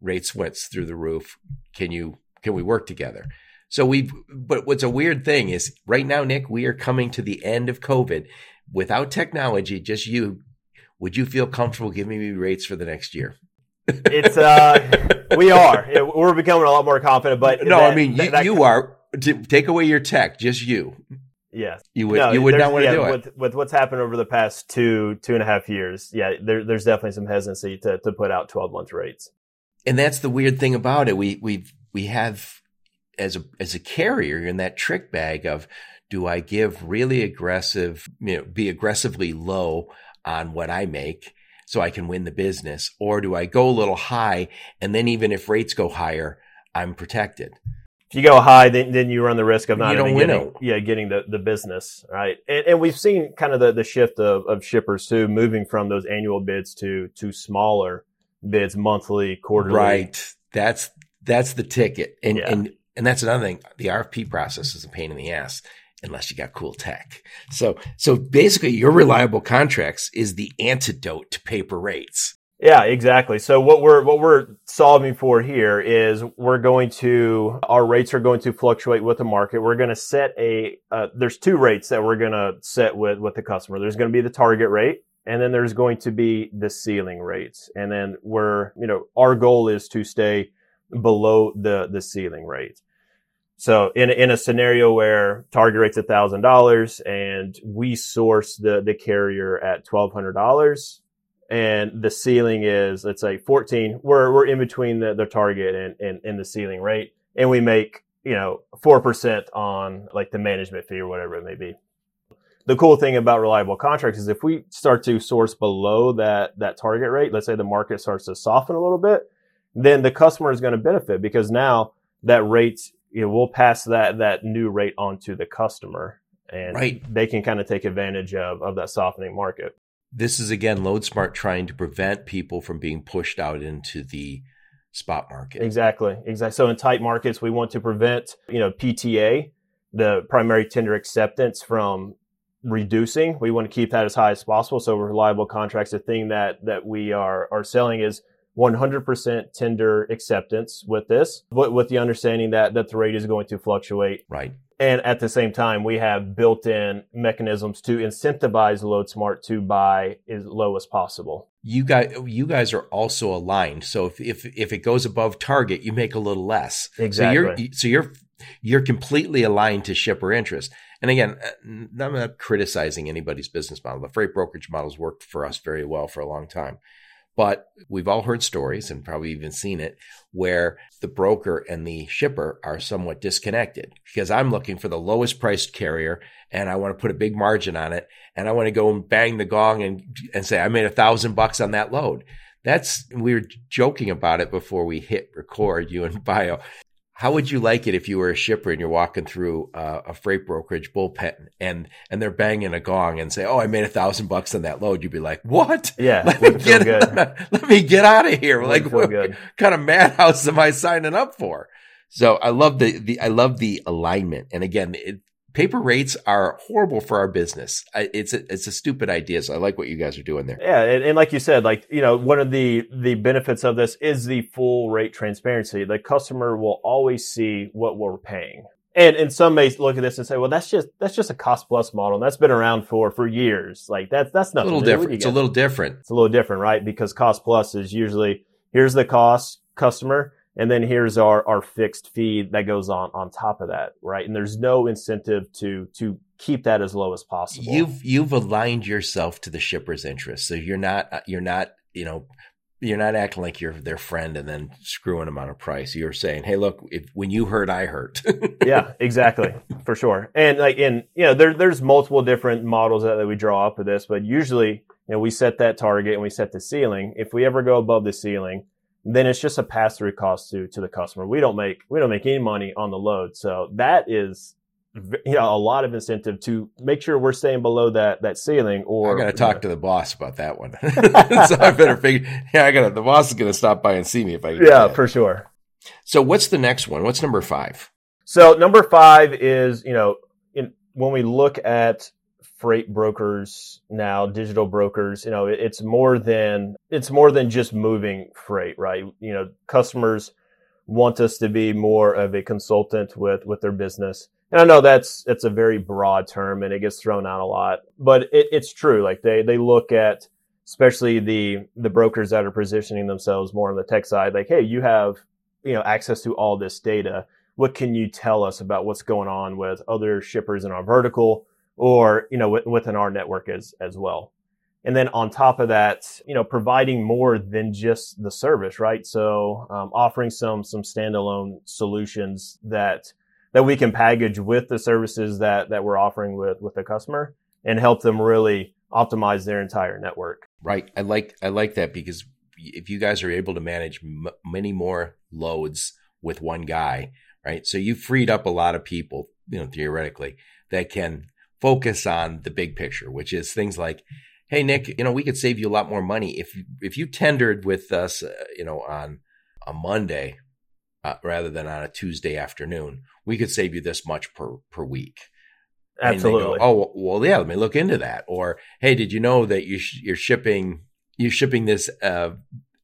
Rates went through the roof. Can you, can we work together? So we've, but what's a weird thing is right now, Nick, we are coming to the end of COVID without technology, just you. Would you feel comfortable giving me rates for the next year? it's, uh, we are. We're becoming a lot more confident, but no, that, I mean, you, that, you are. To take away your tech, just you. Yeah, you would no, you would not want to yeah, do it with, with what's happened over the past two two and a half years. Yeah, there, there's definitely some hesitancy to to put out 12 month rates. And that's the weird thing about it. We we we have as a as a carrier in that trick bag of do I give really aggressive, you know, be aggressively low on what I make so I can win the business, or do I go a little high and then even if rates go higher, I'm protected if you go high, then, then you run the risk of not even getting, yeah, getting the, the business, right? And, and we've seen kind of the, the shift of, of shippers too, moving from those annual bids to, to smaller bids, monthly, quarterly. Right. That's, that's the ticket. And, yeah. and, and that's another thing. The RFP process is a pain in the ass unless you got cool tech. So, so basically your reliable contracts is the antidote to paper rates. Yeah, exactly. So what we're what we're solving for here is we're going to our rates are going to fluctuate with the market. We're going to set a uh, there's two rates that we're going to set with with the customer. There's going to be the target rate and then there's going to be the ceiling rates. And then we're, you know, our goal is to stay below the the ceiling rate. So in in a scenario where target rate's a thousand dollars and we source the the carrier at twelve hundred dollars, and the ceiling is let's say 14 we're we're in between the, the target and, and, and the ceiling rate and we make you know 4% on like the management fee or whatever it may be. The cool thing about reliable contracts is if we start to source below that that target rate let's say the market starts to soften a little bit then the customer is going to benefit because now that rate you know we'll pass that that new rate on to the customer and right. they can kind of take advantage of of that softening market this is again LoadSmart trying to prevent people from being pushed out into the spot market. Exactly. Exactly. So in tight markets, we want to prevent, you know, PTA, the primary tender acceptance from reducing. We want to keep that as high as possible. So reliable contracts, the thing that that we are are selling is 100% tender acceptance with this, but with the understanding that that the rate is going to fluctuate. Right. And at the same time, we have built-in mechanisms to incentivize LoadSmart to buy as low as possible. You guys, you guys are also aligned. So if, if if it goes above target, you make a little less. Exactly. So you're so you're you're completely aligned to shipper interest. And again, uh, I'm not criticizing anybody's business model. The freight brokerage models worked for us very well for a long time. But we've all heard stories and probably even seen it where the broker and the shipper are somewhat disconnected because I'm looking for the lowest priced carrier and I want to put a big margin on it and I want to go and bang the gong and, and say, I made a thousand bucks on that load. That's, we were joking about it before we hit record you and bio. How would you like it if you were a shipper and you're walking through uh, a freight brokerage bullpen and and they're banging a gong and say, "Oh, I made a thousand bucks on that load"? You'd be like, "What? Yeah, let me get [laughs] let me get out of here! Like, what good. kind of madhouse am I signing up for?" So I love the the I love the alignment, and again, it, paper rates are horrible for our business. It's a, it's a stupid idea. So I like what you guys are doing there. Yeah, and, and, like you said, like you know, one of the the benefits of this is the full rate transparency. The customer will always see what we're paying. And and some may look at this and say, well, that's just that's just a cost plus model. And that's been around for for years. Like that's that's nothing. A little different. It's a little different. It's a little different, right? Because cost plus is usually here's the cost customer and then here's our, our fixed fee that goes on on top of that, right? And there's no incentive to to keep that as low as possible. You've you've aligned yourself to the shipper's interest, so you're not uh, you're not you know you're not acting like you're their friend and then screwing them on a price. You're saying, "Hey, look, if, when you hurt, I hurt." [laughs] yeah, exactly, for sure. And like in you know, there there's multiple different models that, that we draw up of this, but usually you know we set that target and we set the ceiling. If we ever go above the ceiling then it's just a pass through cost to to the customer. We don't make we don't make any money on the load, so that is you know a lot of incentive to make sure we're staying below that that ceiling. Or I got to talk to the boss about that one. [laughs] so I better figure. Yeah, I got to. The boss is going to stop by and see me if I. Yeah, for sure. So what's the next one? What's number five? So number five is you know in, when we look at freight brokers now, digital brokers, you know, it's more than it's more than just moving freight, right? You know, customers want us to be more of a consultant with with their business. And I know that's it's a very broad term and it gets thrown out a lot, but it, it's true. Like they they look at especially the the brokers that are positioning themselves more on the tech side, like, hey, you have you know access to all this data. What can you tell us about what's going on with other shippers in our vertical? Or you know within our network as as well. And then on top of that you know providing more than just the service right? So um, offering some some standalone solutions that that we can package with the services that that we're offering with with the customer and help them really optimize their entire network. Right. I like i like that because if you guys are able to manage m- many more loads with one guy right? So you freed up a lot of people you know theoretically that can focus on the big picture, which is things like, hey Nick, you know we could save you a lot more money if if you tendered with us, uh, you know, on a Monday uh, rather than on a Tuesday afternoon. We could save you this much per per week. Absolutely. Go, oh well, yeah. Let me look into that. Or hey, did you know that you sh- you're shipping you're shipping this uh,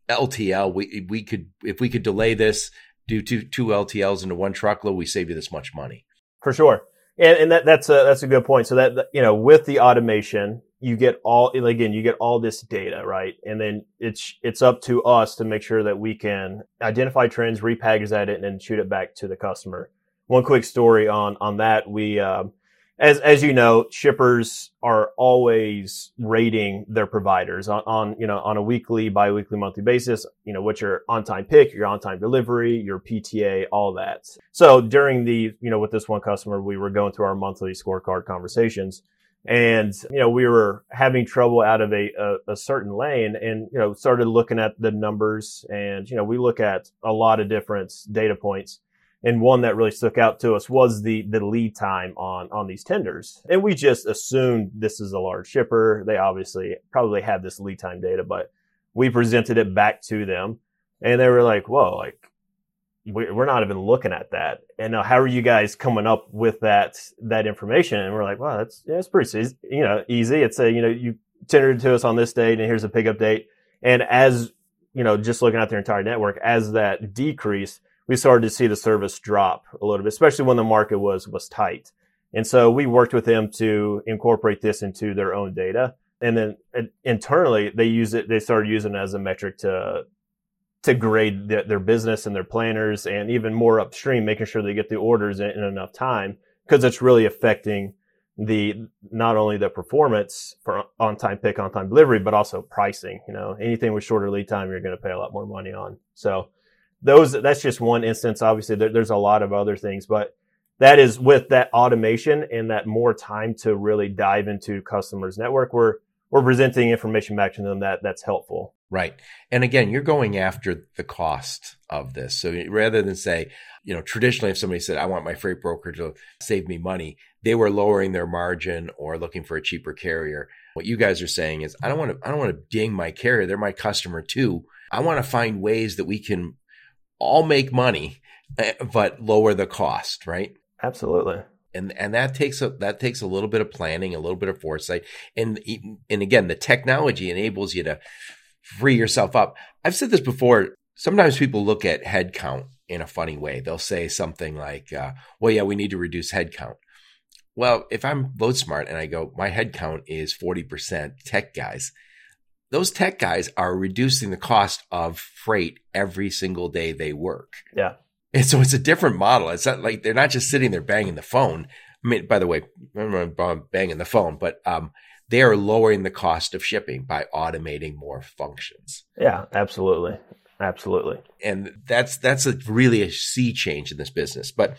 LTL? We we could if we could delay this, do two two LTLs into one truckload, we save you this much money. For sure. And, and that, that's a, that's a good point. So that, you know, with the automation, you get all, again, you get all this data, right? And then it's, it's up to us to make sure that we can identify trends, repackage that and then shoot it back to the customer. One quick story on, on that. We, um, as as you know, shippers are always rating their providers on, on you know on a weekly, biweekly, monthly basis. You know, what's your on time pick, your on time delivery, your PTA, all that. So during the you know with this one customer, we were going through our monthly scorecard conversations, and you know we were having trouble out of a, a, a certain lane, and you know started looking at the numbers, and you know we look at a lot of different data points And one that really stuck out to us was the the lead time on on these tenders. And we just assumed this is a large shipper. They obviously probably had this lead time data, but we presented it back to them and they were like, whoa, like we're not even looking at that. And now, how are you guys coming up with that that information? And we're like, wow, that's yeah, it's pretty. You know, easy. It's a you know you tendered to us on this date, and here's a pickup date. And as you know, just looking at their entire network, as that decreased, we started to see the service drop a little bit, especially when the market was was tight. And so we worked with them to incorporate this into their own data. And then uh, internally, they use it. They started using it as a metric to to grade the, their business and their planners and even more upstream, making sure they get the orders in, in enough time because it's really affecting the not only the performance for on time pick, on time delivery, but also pricing. You know, anything with shorter lead time, you're going to pay a lot more money on. So those that's just one instance. Obviously, there, there's a lot of other things, but that is with that automation and that more time to really dive into customers' network. We're we're presenting information back to them that that's helpful. Right. And again, you're going after the cost of this. So rather than say, you know, traditionally, if somebody said, I want my freight broker to save me money, they were lowering their margin or looking for a cheaper carrier. What you guys are saying is, I don't want to, I don't want to ding my carrier. They're my customer too. I want to find ways that we can all make money, eh, but lower the cost, right? Absolutely and and that takes a that takes a little bit of planning, a little bit of foresight, and and again, the technology enables you to free yourself up. I've said this before. Sometimes people look at headcount in a funny way. They'll say something like, uh, well, yeah, we need to reduce headcount. Well, if I'm LoadSmart and I go, my headcount is 40% tech guys, those tech guys are reducing the cost of freight every single day they work. Yeah. And so it's a different model. It's not like they're not just sitting there banging the phone. I mean, by the way, I'm banging the phone, but um, they are lowering the cost of shipping by automating more functions. Yeah, absolutely. Absolutely. And that's that's a really a sea change in this business. But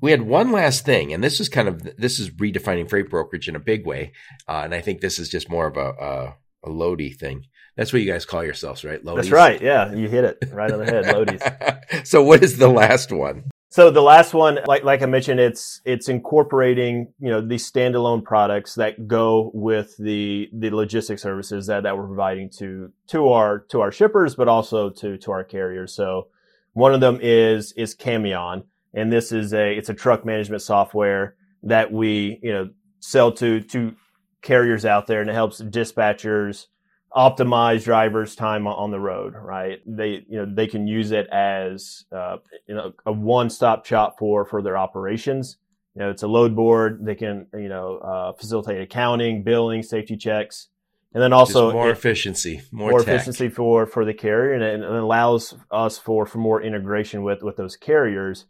we had one last thing, and this is kind of this is redefining freight brokerage in a big way. Uh, and I think this is just more of a, a a Lodi thing. That's what you guys call yourselves, right? Lodies? That's right. Yeah, you hit it right on the head, Lodies. [laughs] so, what is the last one? So the last one, like like I mentioned, it's it's incorporating you know these standalone products that go with the the logistics services that, that we're providing to to our to our shippers, but also to to our carriers. So one of them is is Camion, and this is a it's a truck management software that we you know sell to to carriers out there, and it helps dispatchers optimize drivers' time on the road. Right? They you know they can use it as uh, you know a one-stop shop for for their operations. You know, it's a load board. They can you know uh, facilitate accounting, billing, safety checks, and then also Just more it, efficiency, more, more efficiency for for the carrier, and it, and it allows us for for more integration with with those carriers.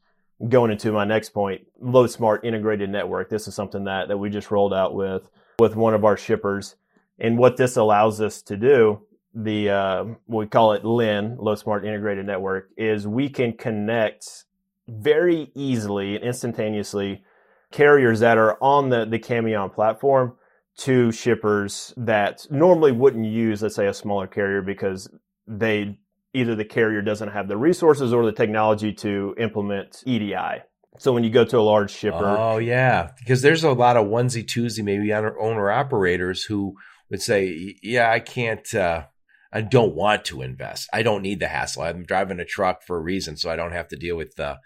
Going into my next point, LoadSmart integrated network. This is something that that we just rolled out with with one of our shippers and what this allows us to do, the uh, we call it LIN, LoadSmart Integrated Network, is we can connect very easily and instantaneously carriers that are on the, the Camion platform to shippers that normally wouldn't use, let's say, a smaller carrier because they either the carrier doesn't have the resources or the technology to implement EDI. So when you go to a large shipper, oh yeah, because there's a lot of onesie twosie maybe owner operators who would say, yeah, I can't, uh, I don't want to invest. I don't need the hassle. I'm driving a truck for a reason, so I don't have to deal with the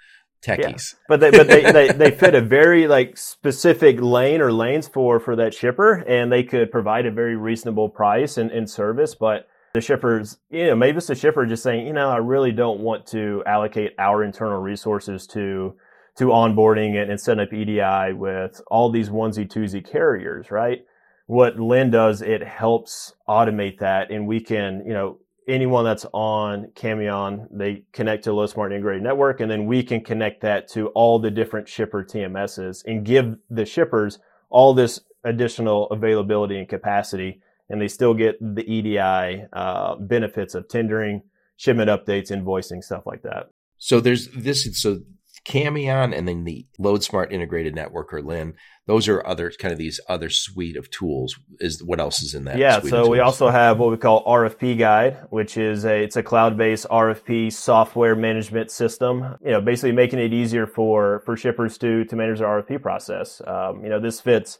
techies. Yeah. But they, but they, they, [laughs] they fit a very like specific lane or lanes for, for that shipper and they could provide a very reasonable price and, and service. But the shippers, you know, maybe it's the shipper just saying, you know, I really don't want to allocate our internal resources to, to onboarding it and setting up EDI with all these onesie twosie carriers, right? what LIN does, it helps automate that, and we can, you know, anyone that's on Camion, they connect to LoadSmart Integrated Network, and then we can connect that to all the different shipper TMSs and give the shippers all this additional availability and capacity, and they still get the EDI uh, benefits of tendering, shipment updates, invoicing, stuff like that. So there's this. So Camion and then the LoadSmart integrated network or LIN. Those are other kind of these other suite of tools. Is what else is in that? Yeah, so we also have what we call RFP Guide, which is a it's a cloud-based RFP software management system. You know, basically making it easier for for shippers to to manage their RFP process. Um, you know, this fits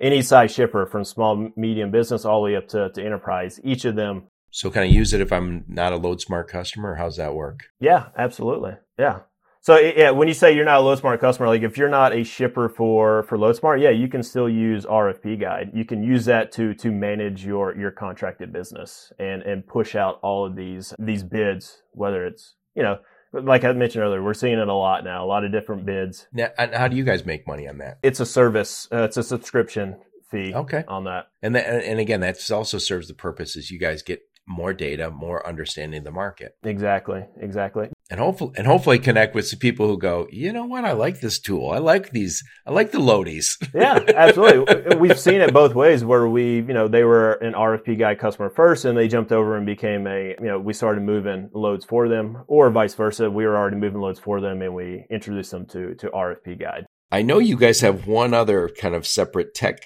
any size shipper from small medium business all the way up to, to enterprise. Each of them. So can I use it if I'm not a LoadSmart customer? How's that work? Yeah, absolutely. Yeah. So yeah, when you say you're not a LoadSmart customer, like if you're not a shipper for for LoadSmart, yeah, you can still use RFP Guide. You can use that to to manage your your contracted business and and push out all of these these bids, whether it's you know like I mentioned earlier, we're seeing it a lot now. A lot of different bids. Now, how do you guys make money on that? It's a service. Uh, it's a subscription fee. Okay. On that, and that, and again, that also serves the purpose is you guys get more data, more understanding of the market. Exactly. Exactly and hopefully and hopefully connect with some people who go, you know what, I like this tool. I like these. I like the loadies. [laughs] yeah, absolutely. We've seen it both ways where we, you know, they were an RFP Guide customer first and they jumped over and became a, you know, we started moving loads for them or vice versa. We were already moving loads for them and we introduced them to to RFP Guide. I know you guys have one other kind of separate tech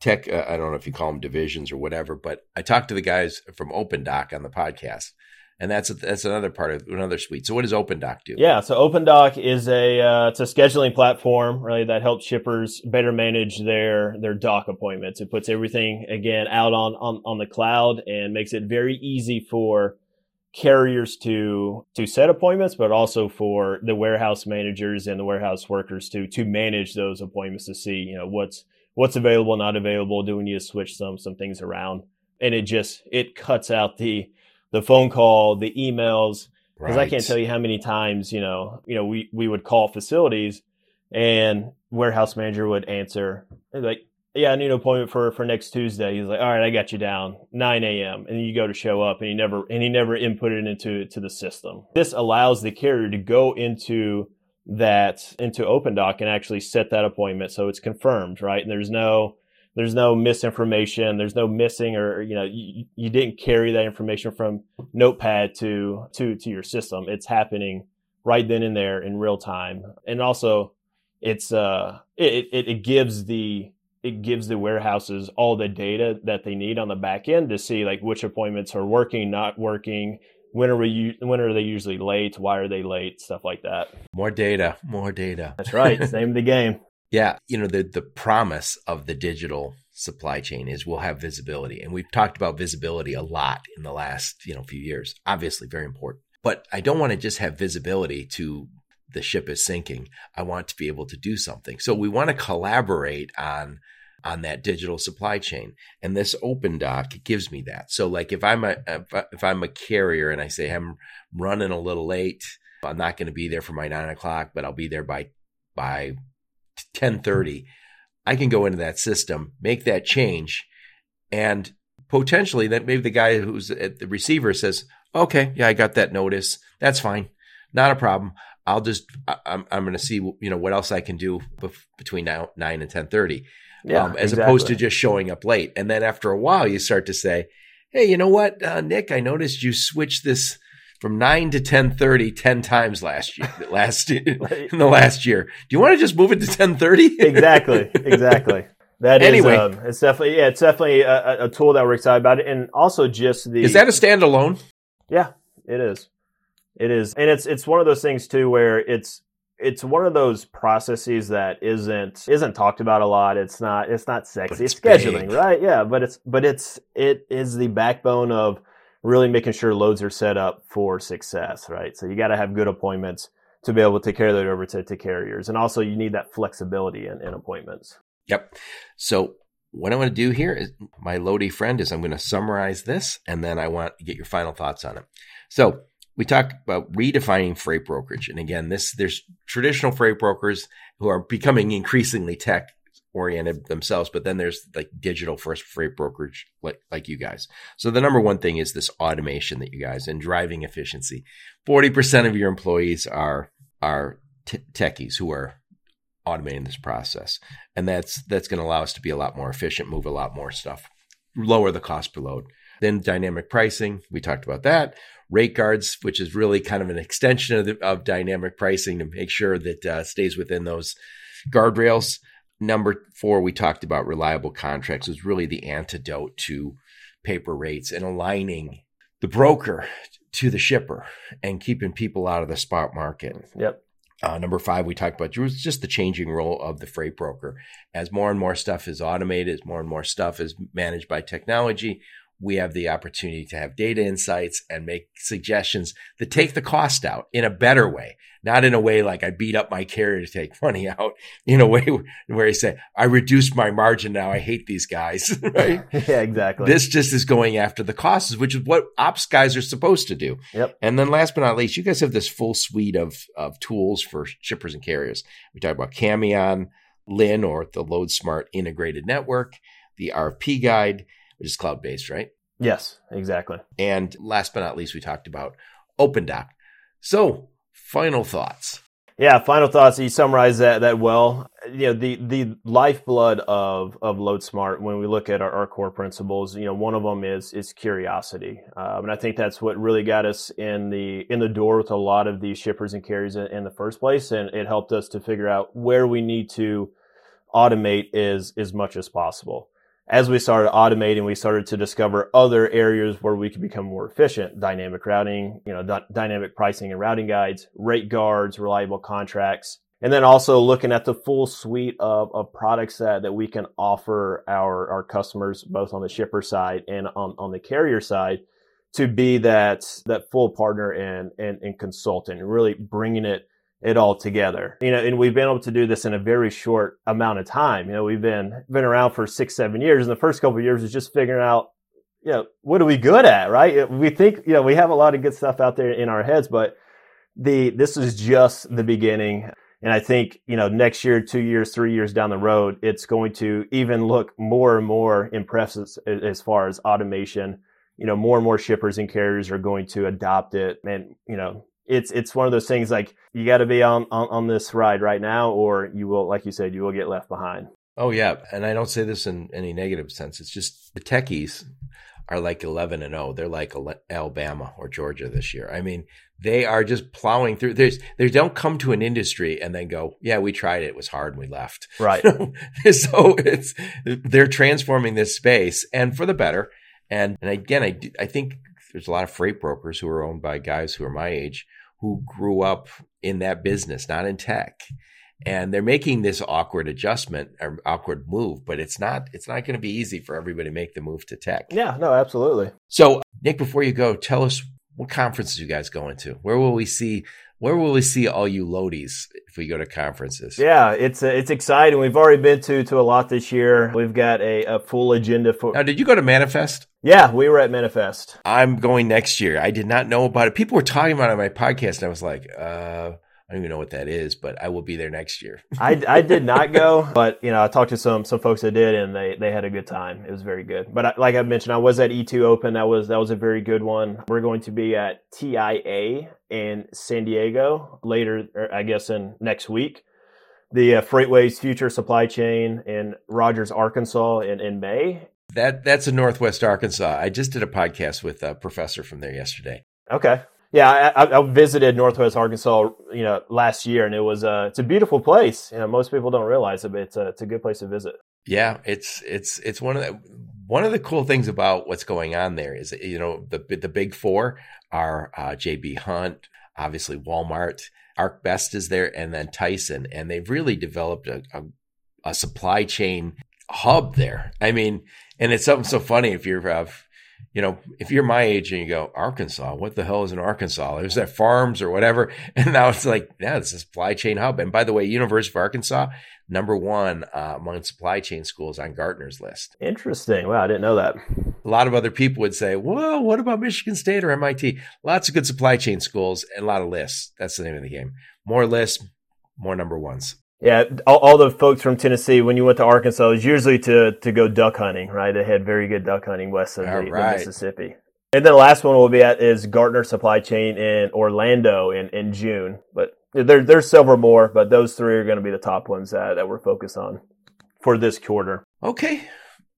tech uh, I don't know if you call them divisions or whatever, but I talked to the guys from Opendock on the podcast and that's that's another part of another suite. So what does Opendock do? Yeah, so Opendock is a uh, it's a scheduling platform really that helps shippers better manage their their dock appointments. It puts everything again out on on on the cloud and makes it very easy for carriers to to set appointments, but also for the warehouse managers and the warehouse workers to to manage those appointments to see you know what's what's available, not available. Do we need to switch some some things around? And it just it cuts out the the phone call, the emails, because right. I can't tell you how many times you know you know we we would call facilities and warehouse manager would answer like yeah I need an appointment for for next Tuesday. He's like all right I got you down 9 a.m. and you go to show up and he never and he never inputted into to the system. This allows the carrier to go into that into Opendock and actually set that appointment so it's confirmed right and there's no there's no misinformation there's no missing or you know you, you didn't carry that information from notepad to to to your system. It's happening right then and there in real time. And also it's uh it, it, it gives the it gives the warehouses all the data that they need on the back end to see like which appointments are working not working when are we when are they usually late why are they late stuff like that. More data more data. That's right. [laughs] Name of the game yeah, you know, the the promise of the digital supply chain is we'll have visibility. And we've talked about visibility a lot in the last, you know, few years. Obviously very important. But I don't want to just have visibility to the ship is sinking. I want to be able to do something. So we want to collaborate on on that digital supply chain. And this open Opendock gives me that. So like if I'm a if I'm a carrier and I say I'm running a little late, I'm not going to be there for my nine o'clock, but I'll be there by by 1030, I can go into that system, make that change, and potentially that maybe the guy who's at the receiver says, okay, yeah, I got that notice. That's fine. Not a problem. I'll just, I'm, I'm going to see, you know, what else I can do between now, 9 and 1030. Yeah, um, as exactly. opposed to just showing up late. And then after a while, you start to say, Hey, you know what, uh, Nick, I noticed you switched this from 9 to 10:30 10 times last year [laughs] last in the last year. Do you want to just move it to 10:30? [laughs] exactly. Exactly. That anyway, is, um, it's definitely yeah, it's definitely a, a, tool that we're excited about, and also just the. Is that a standalone? Yeah, it is. It is, and it's it's one of those things too where it's it's one of those processes that isn't isn't talked about a lot. It's not it's not sexy. It's, it's, scheduling, right? Yeah, but it's but it's it is the backbone of really making sure loads are set up for success, right? So you got to have good appointments to be able to carry that over to, to carriers. And also you need that flexibility in, in appointments. Yep. So what I want to do here is my Lodi friend is I'm going to summarize this and then I want to get your final thoughts on it. So we talked about redefining freight brokerage. And again, this, there's traditional freight brokers who are becoming increasingly tech oriented themselves, but then there's like digital first freight brokerage like like you guys. So the number one thing is this automation that you guys and driving efficiency. Forty percent of your employees are are t- techies who are automating this process, and that's that's going to allow us to be a lot more efficient, move a lot more stuff, lower the cost per load. Then dynamic pricing, we talked about that. Rate guards, which is really kind of an extension of, the, of dynamic pricing to make sure that uh, stays within those guardrails. Number four, we talked about reliable contracts is really the antidote to paper rates and aligning the broker to the shipper and keeping people out of the spot market. Yep. Uh, number five, we talked about was just the changing role of the freight broker. As more and more stuff is automated, as more and more stuff is managed by technology, we have the opportunity to have data insights and make suggestions that take the cost out in a better way, not in a way like I beat up my carrier to take [laughs] money out, in a way where I say, I reduced my margin now. I hate these guys, [laughs] right? [laughs] yeah, exactly. This just is going after the costs, which is what ops guys are supposed to do. Yep. And then last but not least, you guys have this full suite of, of tools for shippers and carriers. We talk about Camion, Lin, or the Load Smart integrated network, the RFP guide, which is cloud based, right? Yes, exactly. And last but not least, we talked about Opendock. So, final thoughts. Yeah, final thoughts. You summarized that that well. You know, the the lifeblood of of LoadSmart when we look at our, our core principles. You know, one of them is is curiosity, um, and I think that's what really got us in the in the door with a lot of these shippers and carriers in, in the first place, and it helped us to figure out where we need to automate as as much as possible as we started automating, we started to discover other areas where we could become more efficient. Dynamic routing, you know, d- dynamic pricing and routing guides, rate guards, reliable contracts. And then also looking at the full suite of, of products that, that we can offer our, our customers, both on the shipper side and on, on the carrier side to be that, that full partner and, and, and consultant and really bringing it it all together. You know, and we've been able to do this in a very short amount of time. You know, we've been been around for six, seven years, and the first couple of years is just figuring out, you know, what are we good at, right? We think, you know, we have a lot of good stuff out there in our heads, but the this is just the beginning. And I think, you know, next year, two years, three years down the road, it's going to even look more and more impressive as far as automation. You know, more and more shippers and carriers are going to adopt it. And, you know, it's it's one of those things like you got to be on, on on this ride right now, or you will, like you said, you will get left behind. Oh yeah, and I don't say this in any negative sense. It's just the techies are like 11 and 0. They're like Alabama or Georgia this year. I mean, they are just plowing through. There's they don't come to an industry and then go, "Yeah, we tried it. It was hard and we left." Right. [laughs] so it's they're transforming this space and for the better. And and again, I I think there's a lot of freight brokers who are owned by guys who are my age who grew up in that business, not in tech. And they're making this awkward adjustment or awkward move, but it's not it's not going to be easy for everybody to make the move to tech. Yeah, no, absolutely. So, Nick, before you go, tell us what conferences you guys going to? Where will we see where will we see all you loadies if we go to conferences? Yeah, it's uh, it's exciting. We've already been to to a lot this year. We've got a, a full agenda for. Now, did you go to Manifest? Yeah, we were at Manifest. I'm going next year. I did not know about it. People were talking about it on my podcast, and I was like, uh, don't even know what that is, but I will be there next year. [laughs] I, I did not go, [laughs] but you know, I talked to some some folks that did, and they they had a good time. It was very good. But I, like I mentioned, I was at E2open. That was that was a very good one. We're going to be at TIA in San Diego later, I guess, in next week. The uh, FreightWaves Future Supply Chain in Rogers, Arkansas, in in May. That that's in Northwest Arkansas. I just did a podcast with a professor from there yesterday. Okay. Yeah, I, I, visited Northwest Arkansas, you know, last year, and it was uh, it's a beautiful place. You know, most people don't realize it, but it's a it's a good place to visit. Yeah, it's it's it's one of the one of the cool things about what's going on there is you know the the big four are uh, JB Hunt, obviously Walmart, ArcBest is there, and then Tyson, and they've really developed a, a, a supply chain hub there. I mean, and it's something so funny if you're uh, you know, if you're my age and you go, Arkansas, what the hell is in Arkansas? There's that farms or whatever. [laughs] And now it's like, yeah, it's a supply chain hub. And by the way, University of Arkansas, number one uh, among supply chain schools on Gartner's list. Interesting. Wow, I didn't know that. A lot of other people would say, well, what about Michigan State or MIT? Lots of good supply chain schools and a lot of lists. That's the name of the game. More lists, more number ones. Yeah, all, all, the folks from Tennessee, when you went to Arkansas, it was usually to to go duck hunting, right? They had very good duck hunting west of the, right. the, Mississippi. And then the last one we'll be at is Gartner Supply Chain in Orlando in, in June. But there, there's several more, but those three are going to be the top ones that, that we're focused on for this quarter. Okay.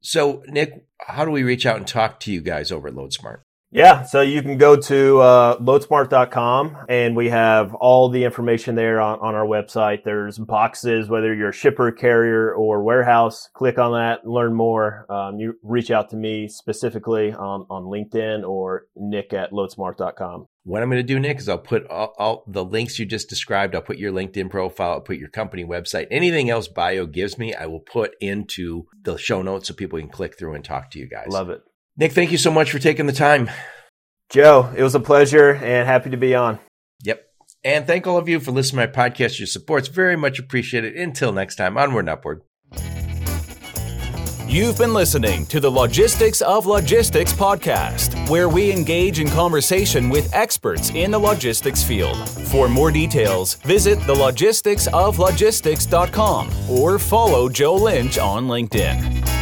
So, Nick, how do we reach out and talk to you guys over at LoadSmart? Yeah, so you can go to uh, loadsmart.com and we have all the information there on, on our website. There's boxes, whether you're a shipper, carrier, or warehouse. Click on that, learn more. Um, you reach out to me specifically on, on LinkedIn or nick at loadsmart.com. What I'm going to do, Nick, is I'll put all, all, the links you just described. I'll put your LinkedIn profile, I'll put your company website, anything else bio gives me, I will put into the show notes so people can click through and talk to you guys. Love it. Nick, thank you so much for taking the time. Joe, it was a pleasure and happy to be on. Yep. And thank all of you for listening to my podcast. Your support's very much appreciated. Until next time, onward and upward. You've been listening to the Logistics of Logistics podcast, where we engage in conversation with experts in the logistics field. For more details, visit thelogisticsoflogistics.com or follow Joe Lynch on LinkedIn.